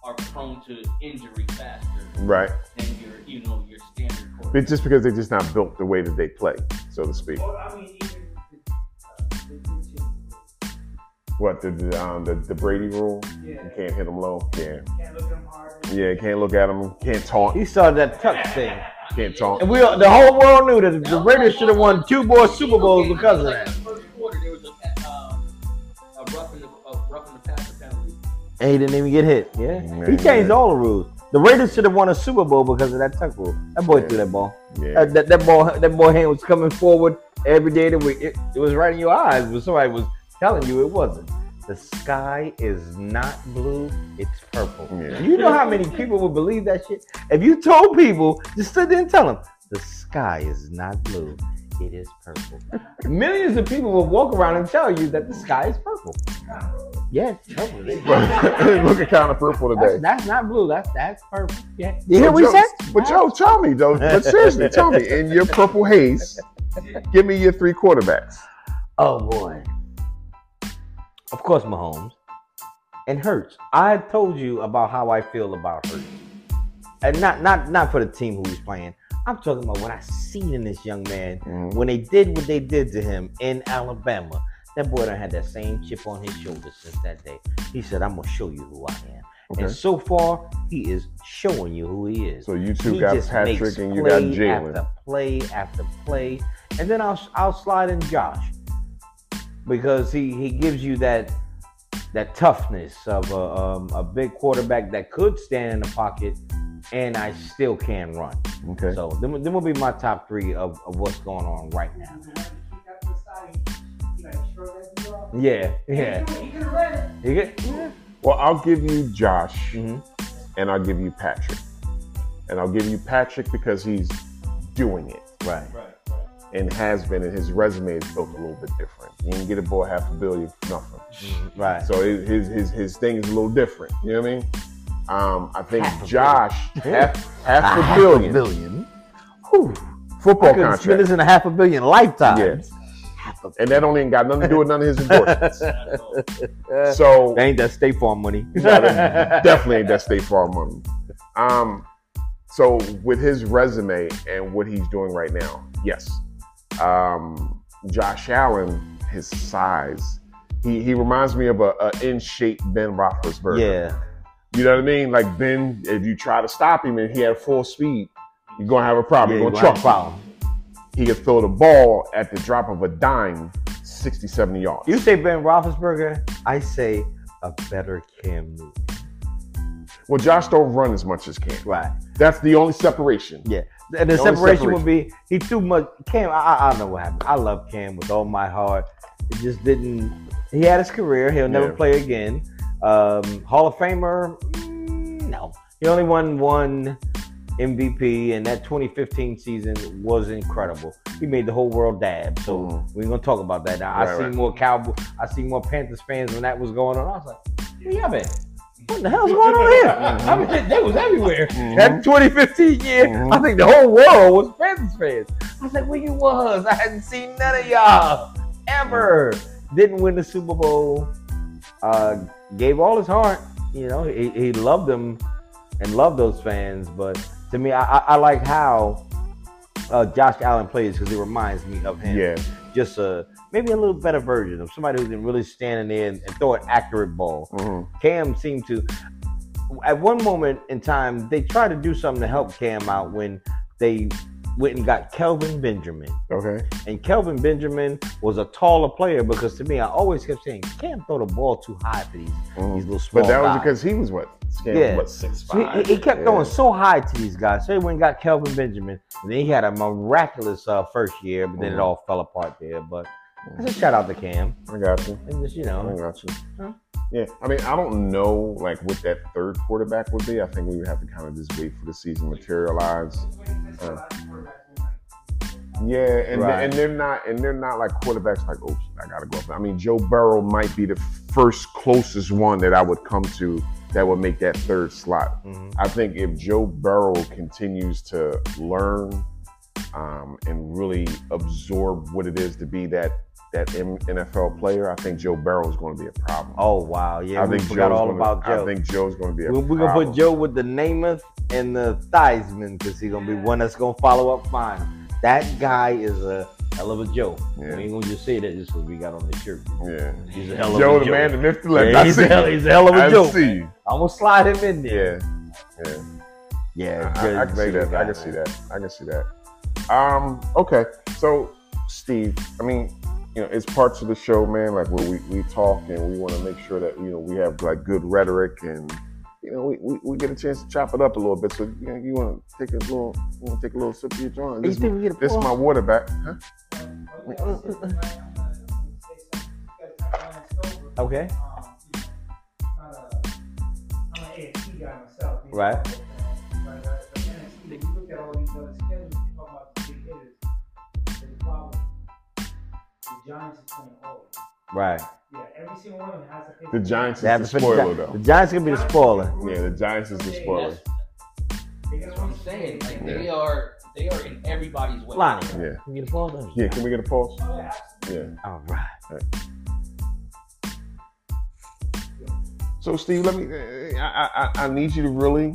are prone to injury faster Right. than your you know your standard quarterback. It's just because they're just not built the way that they play, so to speak. Or, I mean, even uh, the, the, What the the, um, the the Brady rule? yeah, You can't hit them low. Yeah. can't look at them hard. Yeah. Can't look at them. Can't taunt. he saw that tuck thing. Can't mean, talk. And we, the whole world knew that the Raiders should have won two more Super Bowls because of that. And he didn't even get hit. Yeah, Man, he changed man. all the rules. The Raiders should have won a Super Bowl because of that tuck rule. That boy Yeah. threw that ball. Yeah. That, that, that ball, that ball hand was coming forward every day of the week. It, it was right in your eyes, but somebody was telling you it wasn't. The sky is not blue; it's purple. Yeah. You know how many people would believe that shit? If you told people, just sit there and tell them the sky is not blue; it is purple. Millions of people will walk around and tell you that the sky is purple. Yes, purple. (laughs) it's looking kind of purple That's, today. that's not blue. That's that's purple. Yeah. You hear what he said? But Joe, tell me though. But seriously, tell me in your purple haze, give me your three quarterbacks. Oh boy. Of course, Mahomes and Hurts. I told you about how I feel about Hurts, and not not not for the team who he's playing. I'm talking about what I seen in this young man Mhm. when they did what they did to him in Alabama. That boy done had that same chip on his shoulder since that day. He said, "I'm gonna show you who I am." Okay. And so far, he is showing you who he is. So you two He got Patrick and you got Jalen. After play after play, and then I'll I'll slide in Josh because he he gives you that that toughness of a um, a big quarterback that could stand in the pocket, and I still can run. Okay. So them, them will be my top three of, of what's going on right now. You have to keep that to the side. You gotta shrug that dude off. Yeah, He yeah. could- He could have ran it. You get, yeah. Well, I'll give you Josh Mhm. and I'll give you Patrick. And I'll give you Patrick because he's doing it Right. Right, right. and has been, and his resume is built a little bit different. You can get a boy half a billion for nothing. Right. So his, his his his thing is a little different. You know what I mean? Um, I think Half a Josh half half A a half billion billion. Whew. football I could spend contract, this in a half a billion lifetime. Yeah. Half a and that don't even got nothing to do with none of his endorsements. Not (laughs) all. So That ain't that State Farm money. (laughs) No, definitely ain't that State Farm money. Um, so with his resume and what he's doing right now, yes. Um, Josh Allen, his size, he, he reminds me of a, a in shape Ben Roethlisberger. Yeah. You know what I mean. Like Ben, if you try to stop him and he had full speed, you're gonna have a problem. Yeah, you're gonna truck him. He could throw the ball at the drop of a dime, 60, 70 yards. You say Ben Roethlisberger, I say a better Cam Newton. well, Josh don't run as much as Cam. Right. That's the only separation. Yeah. And the The only separation, would be he too much. Cam, I, I, I know what happened. I love Cam with all my heart. It just didn't. He had his career. He'll never Yeah. play again. Um, Hall of Famer, mm, no. He only won one MVP, and that 2015 season was incredible. He made the whole world dab. So Mhm. we're gonna talk about that. Now, I see right. more Cowboy. I see more Panthers fans when that was going on. I was like, where y'all been? What the hell's going on here? (laughs) I mean, they was everywhere. Mhm. That 2015 year, Mhm. I think the whole world was Panthers fans. I was like, where you was? I hadn't seen none of y'all ever. Didn't win the Super Bowl. Uh, gave all his heart. You know, he, he loved them and loved those fans. But to me, I, I, I like how uh, Josh Allen plays because it reminds me of him. Yeah. Just a maybe a little better version of somebody who can really stand in there and, and throw an accurate ball. Mhm. Cam seemed to, at one moment in time, they tried to do something to help Cam out when they went and got Kelvin Benjamin. Okay. And Kelvin Benjamin was a taller player because to me, I always kept saying, Cam throw the ball too high for these, Mhm. these little small But that was because he was what? Yeah. what six So he, five. he kept Yeah. going so high to these guys. So he went and got Kelvin Benjamin. And then he had a miraculous uh, first year, but then it Mhm. all fell apart there. But that's a shout out to Cam. I got you. And just, you know. I got you. Huh? Yeah, I mean, I don't know like what that third quarterback would be. I think we would have to kind of just wait for the season to materialize. Uh, Yeah, and Right. and they're not and they're not like quarterbacks like oh shit, I gotta go up. I mean, Joe Burrow might be the first closest one that I would come to that would make that third slot. mhm. I think if Joe Burrow continues to learn um, and really absorb what it is to be that that M- NFL player, I think Joe Burrow is going to be a problem. oh, wow. Yeah, I we think forgot Joe's all gonna, about Joe. I think Joe's going to be a We're, we're gonna put Joe with the Namath and the Theismann because he's gonna be one that's gonna follow up fine. That guy is a hell of a joke. Yeah. We ain't gonna just say that just because we got on the shirt. Yeah, He's a hell of Joe, a the Joe. man, the myth, the legend. Yeah, I he's, a hell, he's a hell of a I Joe. see. I'm gonna slide him in there. Yeah, yeah. Yeah, I, good- I can see that. good I guy, can see that. I can see that. Um, okay. So, Steve, I mean, you know, it's parts of the show, man, like where we, we talk and we want to make sure that, you know, we have like good rhetoric and, you know, we, we, we get a chance to chop it up a little bit. So, you know, you want to take a little, you want to take a little sip of your joint. This, think we this is my water back. Huh? Okay. I'm an AFC guy myself. you know, Right. But the NFC, when you look at all these other schedules, you talk about the big hitters. There's a problem. The Giants is playing all. Right. Yeah, every single one of them has to pick The Giants They have is to the fit the, spoiler Gi- though. the Giants gonna be the spoiler. Yeah, the Giants is the spoiler. That's, They what I'm saying. Like Yeah. they are, they are in everybody's way. Lani, Yeah. can you get a ball? Yeah, can we get a pause? Yeah, absolutely. Yeah. All right. So Steve, let me. Uh, I, I I need you to really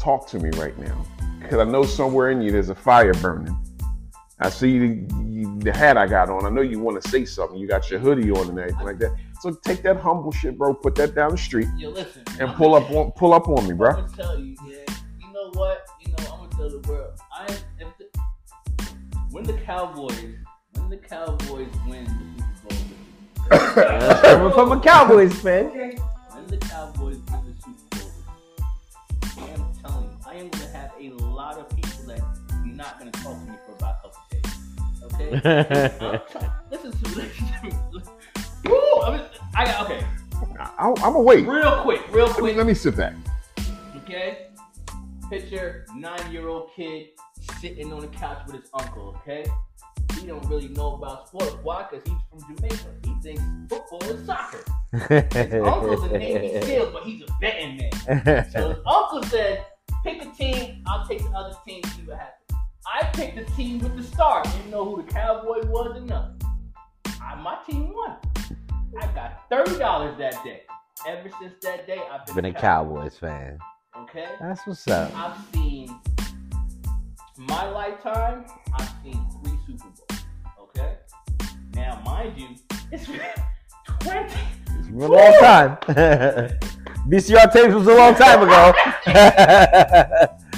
talk to me right now, because I know somewhere in you there's a fire burning. I see you, the hat I got on. I know you want to say something. You got your hoodie on and everything like that. So take that humble shit, bro. Put that down the street Yo, listen. and I'm pull up on pull up on me, bro. I'm gonna tell you, yeah. You know what? You know, I'm gonna tell the world. I if the, when the Cowboys, when the Cowboys win the Super Bowl, That's coming from a Cowboys fan. Okay. when the Cowboys win the Super Bowl, I am telling you, I am gonna have a lot of people that are not gonna talk Okay. I'm try- listen to listen to me. Woo! I, mean, I got okay. I, I'm gonna wait. Real quick, real Let me, quick. let me sit back. Okay? Picture nine year old kid sitting on the couch with his uncle, okay? He don't really know about sports. Why? Because he's from Jamaica. He thinks football is soccer. His (laughs) uncle's a Navy SEAL, but he's a betting man. So his uncle said, pick a team, I'll take the other team, see what happens. I picked the team with the star. Didn't know who the cowboy was or nothing. I, my team won. I got $30 that day. Ever since that day, I've been, Been a Cowboys fan. Okay? That's what's up. I've seen my lifetime. I've seen three Super Bowls. Okay. Now, mind you, it's been twenty. It's been a long time. (laughs) VCR tapes was a long time ago. (laughs)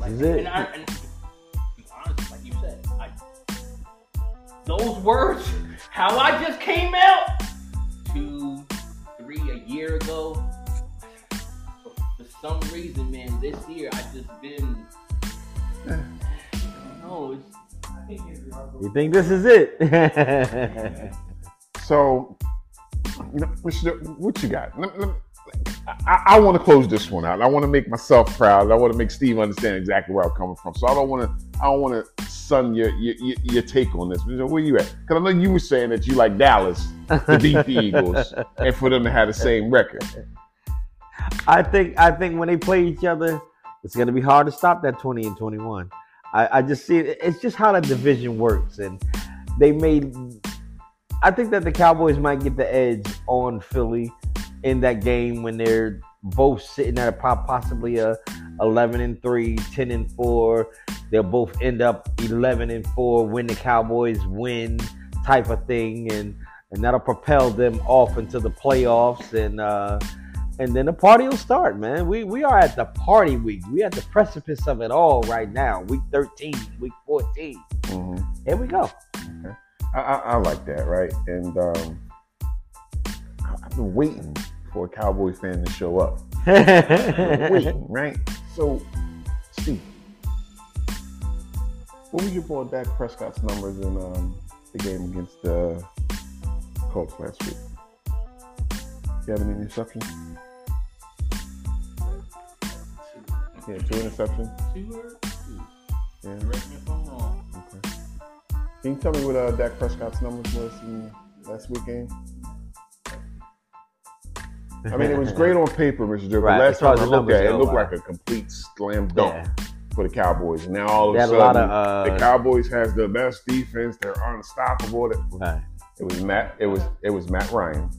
Yeah, I'm telling you. This is it. And I, and to be like you said, I, those words, (laughs) how I just came out two, three, a year ago. For, for some reason, man, this year I just been. (sighs) I don't know. It's, I think it's our You think this is it? (laughs) So, you know, what you got? Let- let- I, I want to close this one out. I want to make myself proud. I want to make Steve understand exactly where I'm coming from. So I don't want to. I don't want to sun your, your your take on this. Where you at? Because I know you were saying that you like Dallas to beat the (laughs) Eagles and for them to have the same record. I think I think when they play each other, it's gonna be hard to stop that 20 and 21. I, I just see it. It's just how the division works, and they made. I think that the Cowboys might get the edge on Philly in that game when they're both sitting at a possibly a 11 and 3 10 and 4 they'll both end up 11 and 4 when the cowboys win type of thing and and that'll propel them off into the playoffs and uh and then the party will start, man. We we are at the party week. We at the precipice of it all right now. Week 13, week 14. Mhm. Here we go. I, I, I like that, right? And um, I've been waiting for a Cowboy fan to show up. (laughs) waiting, right? So, Steve, what was your boy Dak Prescott's numbers in um, the game against the Colts last week? You have any interceptions? Yeah, two interceptions. two or two. Yeah. Correct me if I'm wrong. Okay. Can you tell me what uh, Dak Prescott's numbers was in last week game? I mean, it was great on paper, Mr. Joe. Right, But last time I looked at it, it looked like a complete slam dunk Yeah. for the Cowboys. And now all of a had a sudden, lot of the uh, Cowboys has the best defense. They're unstoppable. right. It was Matt. It was it was Matt Ryan.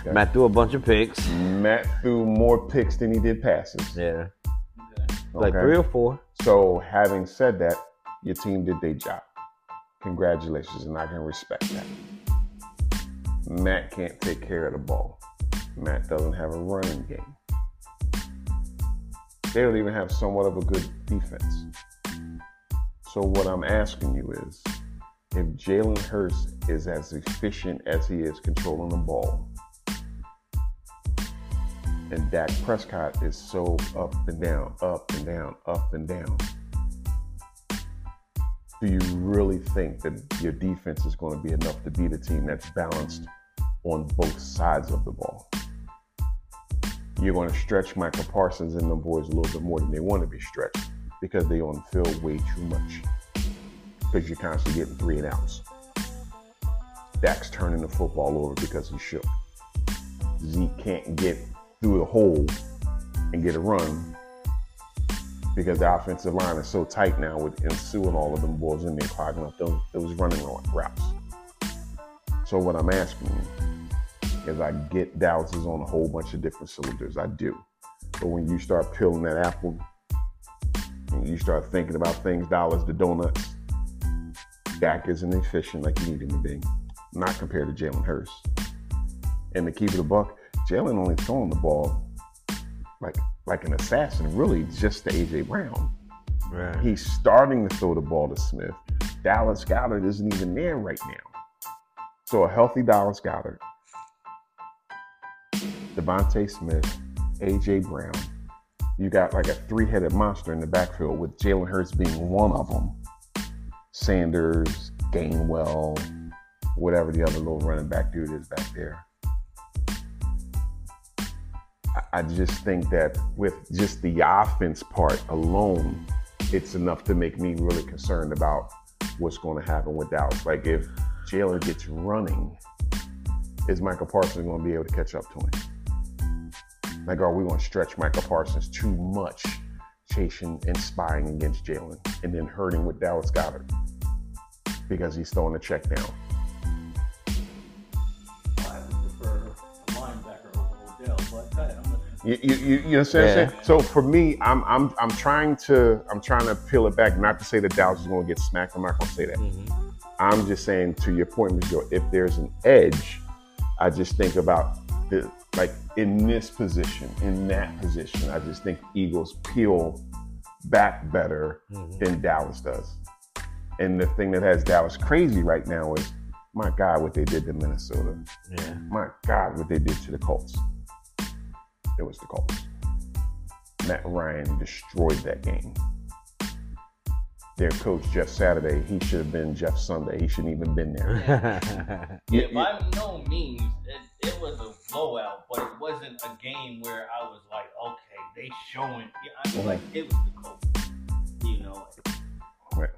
Okay. Matt threw a bunch of picks. Matt threw more picks than he did passes. Yeah. Okay. Like three or four. So, having said that, your team did their job. Congratulations, and I can respect that. Matt can't take care of the ball. Matt doesn't have a running game. They don't even have somewhat of a good defense. So, what I'm asking you is if Jalen Hurts is as efficient as he is controlling the ball, and Dak Prescott is so up and down, up and down, up and down, do you really think that your defense is going to be enough to beat a team that's balanced on both sides of the ball? You're going to stretch Micah Parsons and them boys a little bit more than they want to be stretched because they on the field way too much. Because you're constantly getting three and outs. Dak's turning the football over because he's shook. Zeke can't get through the hole and get a run because the offensive line is so tight now with Ensu and all of them boys in there clogging up those, those running routes. So what I'm asking you is I get Dallas is on a whole bunch of different cylinders. I do. But when you start peeling that apple and you start thinking about things, dollars to donuts, Dak isn't efficient like you need him to be. Not compared to Jalen Hurts. And to keep it a buck, Jalen only throwing the ball like like an assassin, really just to AJ Brown. Right. He's starting to throw the ball to Smith. Dallas Goedert isn't even there right now. So a healthy Dallas Goedert, DeVonta Smith, AJ Brown. You got like a three-headed monster in the backfield with Jalen Hurts being one of them. Sanders, Gainwell, whatever the other little running back dude is back there. I just think that with just the offense part alone, it's enough to make me really concerned about what's going to happen with Dallas. Like if Jalen gets running, is Micah Parsons going to be able to catch up to him? Like, are we going to stretch Micah Parsons too much, chasing and spying against Jalen, and then hurting with Dallas Goedert because he's throwing the check down? You, you, you, you know what I'm saying? So for me, I'm, I'm, I'm trying to, I'm trying to peel it back. Not to say that Dallas is going to get smacked. I'm not going to say that. Mhm. I'm just saying to your point, Ms. Joe, if there's an edge, I just think about the like in this position, in that position. I just think Eagles peel back better Mhm. than Dallas does. And the thing that has Dallas crazy right now is, my God, what they did to Minnesota. Yeah. My God, what they did to the Colts. It was the Colts. Matt Ryan destroyed that game. Their coach, Jeff Saturday, he should have been Jeff Sunday. He shouldn't even been there. (laughs) Yeah, you- by no means, it, it was a blowout, but it wasn't a game where I was like, okay, they showing. Yeah, I mean, like it was the Colts, you know. Right.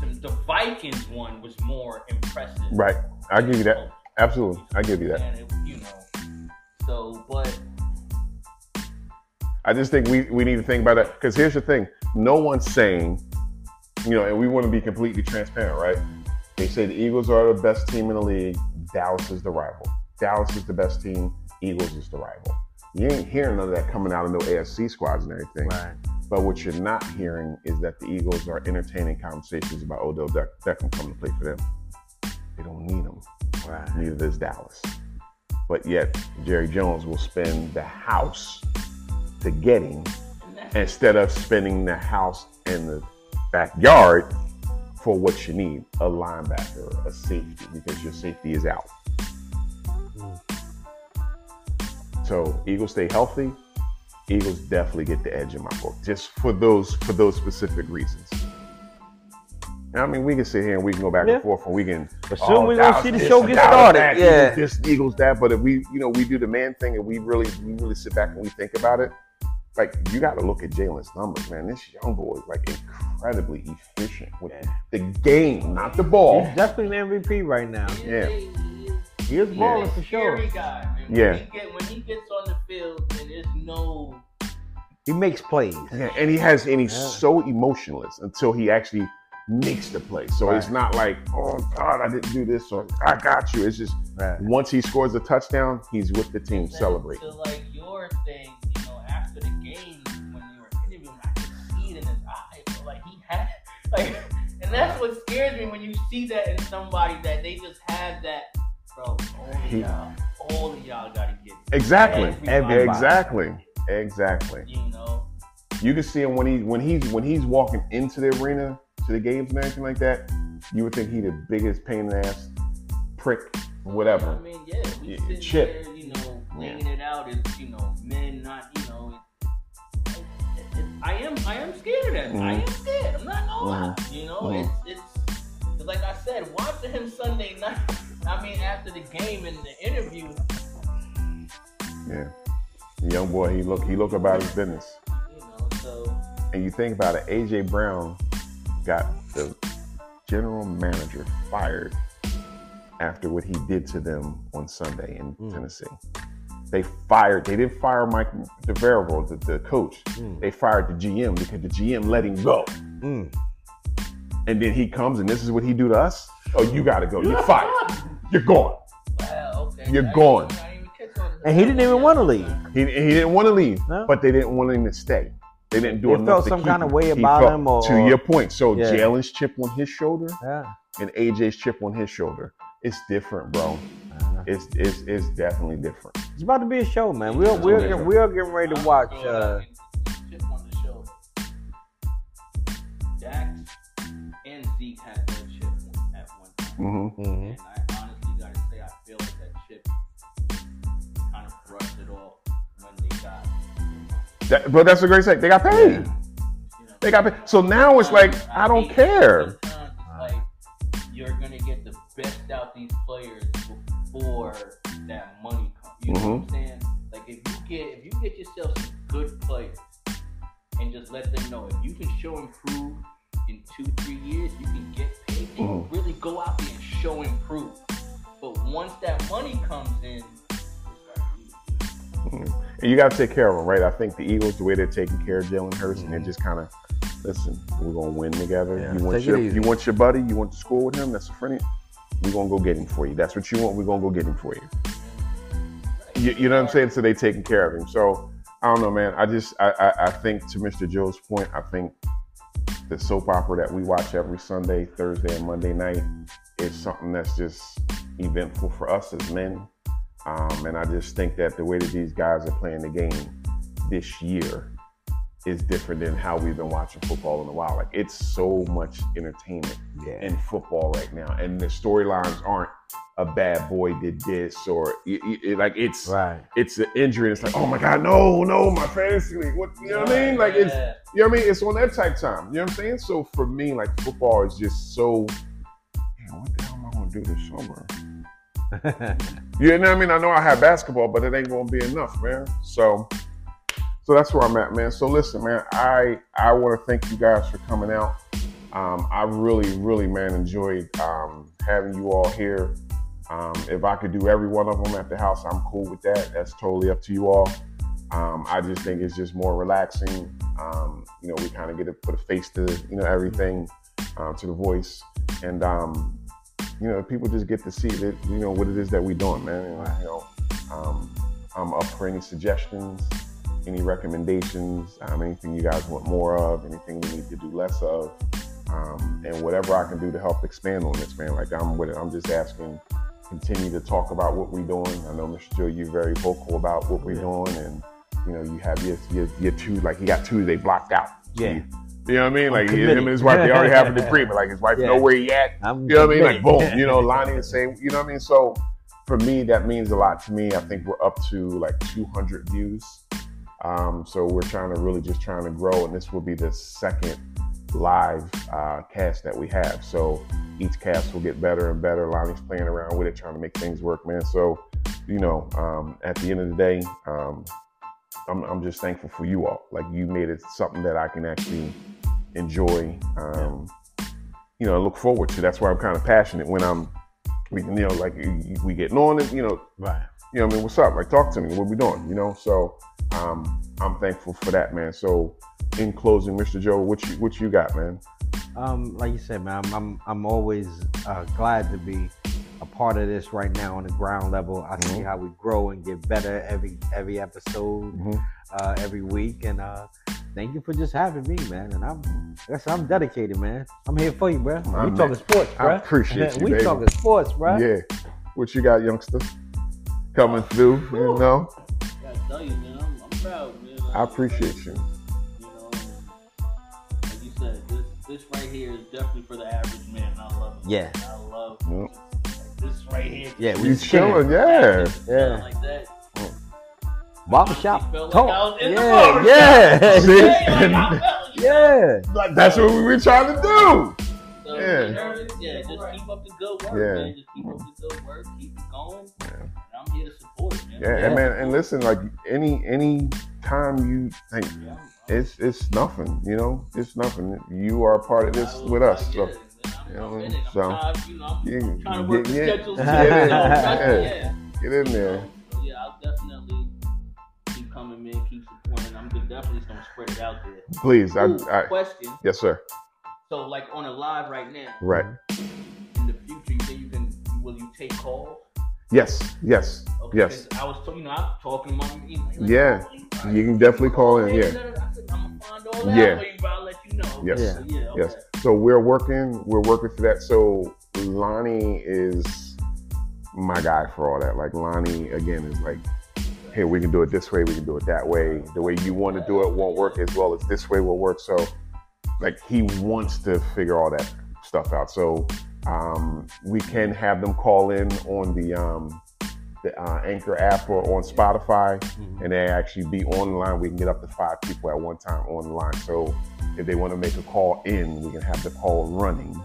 The, the Vikings one was more impressive. Right. I than give you that. Absolutely. I give you that. And it, you know, so but I just think we, we need to think about that. Because here's the thing no one's saying, you know, and we want to be completely transparent, right? They say the Eagles are the best team in the league, Dallas is the rival. Dallas is the best team, Eagles is the rival. You ain't hearing none of that coming out of no AFC squads and everything. Right. But what you're not hearing is that the Eagles are entertaining conversations about Odell Beck- Beckham coming to play for them. They don't need him. Right. Neither does Dallas. But yet, Jerry Jones will spend the house to get him and that's instead of spending the house in the backyard for what you need a linebacker, a safety, because your safety is out. Mm. So, Eagles stay healthy. Eagles definitely get the edge in my book, just for those for those specific reasons. And I mean, we can sit here and we can go back Yeah. and forth, and we can But soon we're gonna see the show get started. that, Yeah. Eagles this, Eagles that. But if we, you know, we do the man thing and we really, we really sit back and we think about it. Like you got to look at Jalen's numbers, man. This young boy is like incredibly efficient with Yeah. the game, not the ball. He's definitely an MVP right now. Yeah. he is He is balling a for sure. guy. Man. When Yeah. He get, when he gets on the field, and there's no He makes plays. Yeah, and he has, and he's Yeah. so emotionless until he actually makes the play. So it's not like, oh God, I didn't do this, or I got you. It's just Right. once he scores a touchdown, he's with the team Then celebrating. To like your thing, that's what scares me when you see that in somebody that they just have that, bro. All of y'all, all y'all gotta get it. Exactly. Everybody. Exactly. Exactly. You know, You can see him when he when he's when he's walking into the arena to the games and everything like that. You would think he the biggest pain in the ass prick, whatever. I mean, yeah, we Yeah, Chip. there, you know, Yeah. it out as you know, men not, I am, I am scared of that. I am scared. I'm not gonna lie. You know, Mhm. it's it's 'cause like I said, watching him Sunday night. I mean, after the game and the interview, Yeah. The young boy, he look he look about his business. you know, so And you think about it, AJ Brown got the general manager fired after what he did to them on Sunday in Mm. Tennessee. They fired, they didn't fire Mike DeVervo, the, the coach. Mm. They fired the GM because the GM let him go. Mm. And then he comes and this is what he do to us. Oh, you gotta go. You're fired. (laughs) You're gone. well, okay. You're I gone. even- I didn't even catch on to And he didn't even want to leave. He, he didn't want to leave, No? but they didn't want him to stay. They didn't do They enough felt to some keep kind of way about him or- to your point. So Yeah. Jalen's chip on his shoulder Yeah. and AJ's chip on his shoulder. It's different, bro. It's it's it's definitely different. It's about to be a show, man. We're It's we're gonna be a show. we're getting ready to watch. sure Uh, I can chip on the show. Dax and Zeke had their chip one- at one time. hmm mhm. And I honestly gotta say, I feel like that chip kind of brushed it off when they got. That, but that's a great say. They got paid. You know, They got paid. So now it's like I don't care. Sometimes it's like you're gonna get the best out these players before that money comes. You know what I'm Mm-hmm. saying? Like if you get if you get yourself some good players and just let them know if you can show improve in two three years, you can get paid. They Mm-hmm. really go out there and show improve. But once that money comes in, And you got to take care of them, right? I think the Eagles, the way they're taking care of Jalen Hurts, and they're just kind of, listen, we're gonna win together. Yeah, you want your you want your buddy, you want to school with him. That's a friend. We're gonna go get him for you. That's what you want. We're gonna go get him for you. You, you know what I'm saying? So they taking care of him. So I don't know, man. I just I, I I think to Mr. Joe's point, I think the soap opera that we watch every Sunday, Thursday, and Monday night is something that's just eventful for us as men. Um, and I just think that the way that these guys are playing the game this year is different than how we've been watching football in a while. Like it's so much entertainment Yeah. in football right now, and the storylines aren't a bad boy did this or it, it- it- like it's Right. it's an injury. And it's like oh my god, no, no, my fantasy league. What you know what I mean? Like it's you know what I mean? It's on that type time. You know what I'm saying? So for me, like football is just so. Man, what the hell am I gonna do this summer? (laughs) You know what I mean? I know I have basketball, but it ain't gonna be enough, man. So, so that's where I'm at, man. So listen, man, I I want to thank you guys for coming out. Um, I really, really, man, enjoyed um, having you all here. Um, if I could do every one of them at the house, I'm cool with that. That's totally up to you all. Um, I just think it's just more relaxing. Um, you know, we kind of get to put a face to you know everything, uh, to the voice, and um, you know, people just get to see that you know what it is that we're doing, man. You know, I'm up for any suggestions, any recommendations, um, anything you guys want more of, anything we need to do less of, um, and whatever I can do to help expand on this, man. Like I'm with it. I'm just asking, continue to talk about what we're doing. I know, Mr. Joe, you're very vocal about what we're Yeah. doing, and you know, you have your your, your two like he got Tuesday blocked out. Yeah. you- you know what I mean? Like him and his wife, they already have an (laughs) agreement. Like his wife Yeah. know where he at. I'm You know what I mean? Like boom, you know, Lani the same. You know what I mean? So for me, that means a lot to me. I think we're up to like 200 views. Um, so we're trying to really just trying to grow, and this will be the second live uh, cast that we have. So each cast will get better and better. Lani's playing around with it, trying to make things work, man. So you know, um, at the end of the day, um, I'm, I'm just thankful for you all. Like you made it something that I can actually enjoy. Um, you know, look forward to. That's why I'm kind of passionate when I'm, we, you know, like we getting on it. You know, Right. you know, what I mean, what's up? Like, talk to me. What we doing? You know, so um, I'm thankful for that, man. So, in closing, Mr. Joe, what you what you got, man? Um, like you said, man, I'm I'm, I'm always uh, glad to be a part of this right now on the ground level. I see Mhm. how we grow and get better every every episode, Mhm. uh, every week, and uh, thank you for just having me, man. And I'm that's I'm dedicated, man. I'm here for you, bro. My we man. talking sports, I bro. appreciate (laughs) you, we baby. talking sports, bro. Yeah, what you got, youngster? Coming through, you know. Gotta tell you, man, I appreciate you. You know, and like you said, this this right here is definitely for the average man. I love it. Yeah. I love Yep. this right here. Yeah, we You chilling, yeah. Yeah. Like that. Barbershop talk. like I the yeah, barbershop. yeah, (laughs) (laughs) See? Hey, like, I felt you. yeah. Like, that's what we were trying to do. So, Yeah. you yeah, just keep up the good work, Yeah. man. Just keep up the good work. Keep it going. Yeah. And I'm here to support, man. Yeah, Yeah. and man, and listen, like any any time you think Yeah, I'm- it's it's nothing, you know, it's nothing. You are a part of this was with us, like, so yeah, I'm, you know, I'm in it. I'm so, trying, you know, I'm trying to work get- the yeah, schedules. yeah, too, you yeah, trust (laughs) me, yeah. yeah. get in there. So, yeah, I'll definitely keep coming, man. Keep supporting. I'm definitely just gonna spread it out there. Please, I, I question. yes, sir. So, like on a live right now, Right. in the future, you think you can? Will you take calls? Yes, yes, Okay, yes. I was, you know, I'm talking you like, Yeah. oh, You can definitely call oh, in. Yeah, I said, I'm gonna find all that Yeah. you, but I'll let you know. Yes. Yeah. So, yeah. Okay. yes. So we're working. We're working for that. So Lani is my guy for all that. Like Lani again is like, hey, we can do it this way. We can do it that way. The way you want to do it won't work as well as this way will work. So like he wants to figure all that stuff out. So um, we can have them call in on the um, the uh, Anchor app or on Spotify, Mhm. and they actually be online. We can get up to five people at one time on the line. So if they want to make a call in, we can have the call running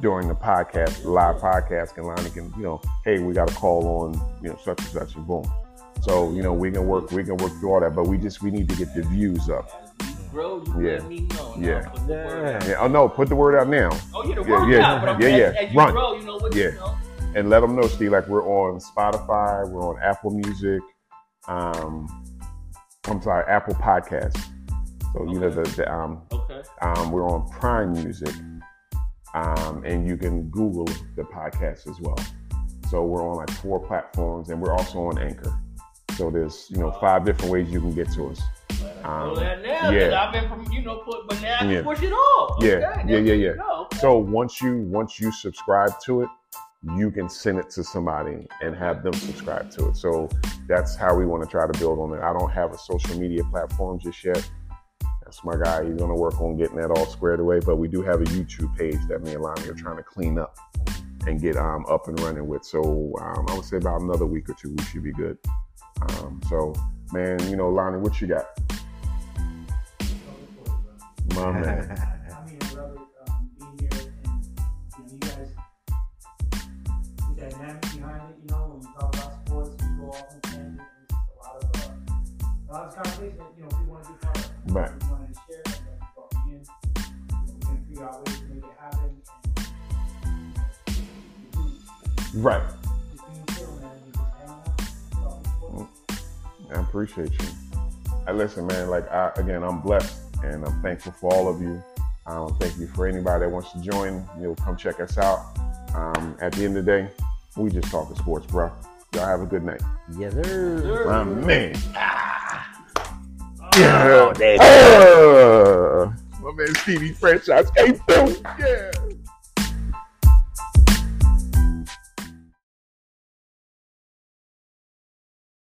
during the podcast, live podcast, and Lani can, you know, hey, we got a call on, you know, such and such, and boom. So you know, we can work, we can work through all that, but we just we need to get the views up. You Yeah. let me know. Yeah. Put the word out. Yeah. Oh no, put the word out now. Oh yeah, the Yeah, word yeah, out, but I'm yeah, as, yeah. as you Run. grow, you know what Yeah. you know. and let them know, Steve, like we're on Spotify, we're on Apple Music, um, I'm sorry, Apple Podcasts. So you know the, the um, Okay. um, we're on Prime Music, um, and you can Google the podcast as well. So we're on like four platforms, and we're also on Anchor. So there's you know five different ways you can get to us. Um, Well, that now, yeah. I've been from, you know, put, but now I Yeah. push it. Yeah, Okay, yeah, yeah, you yeah. go. Okay. So once you once you subscribe to it, you can send it to somebody and have them subscribe to it. So that's how we want to try to build on it. I don't have a social media platform just yet. That's my guy. He's gonna work on getting that all squared away. But we do have a YouTube page that me and Lani are trying to clean up and get um, up and running with. So um, I would say about another week or two, we should be good. Um, so man, you know, Lani, what you got? My (laughs) man. I mean, I love it um, being here and you know, you guys, the dynamic behind it. You know, when we talk about sports, we go off on tangent, and it's just a lot of uh, a lot of conversation that you know people want to be part of. Right. We I appreciate you. I listen, man. Like I, again, I'm blessed and I'm thankful for all of you. Um, thank you for anybody that wants to join. You know, come check us out. Um, at the end of the day, we just talking sports, bro. Y'all have a good night. Yes, sir. My man. Oh, there you Uh, my man Stevie franchise came through. Yeah.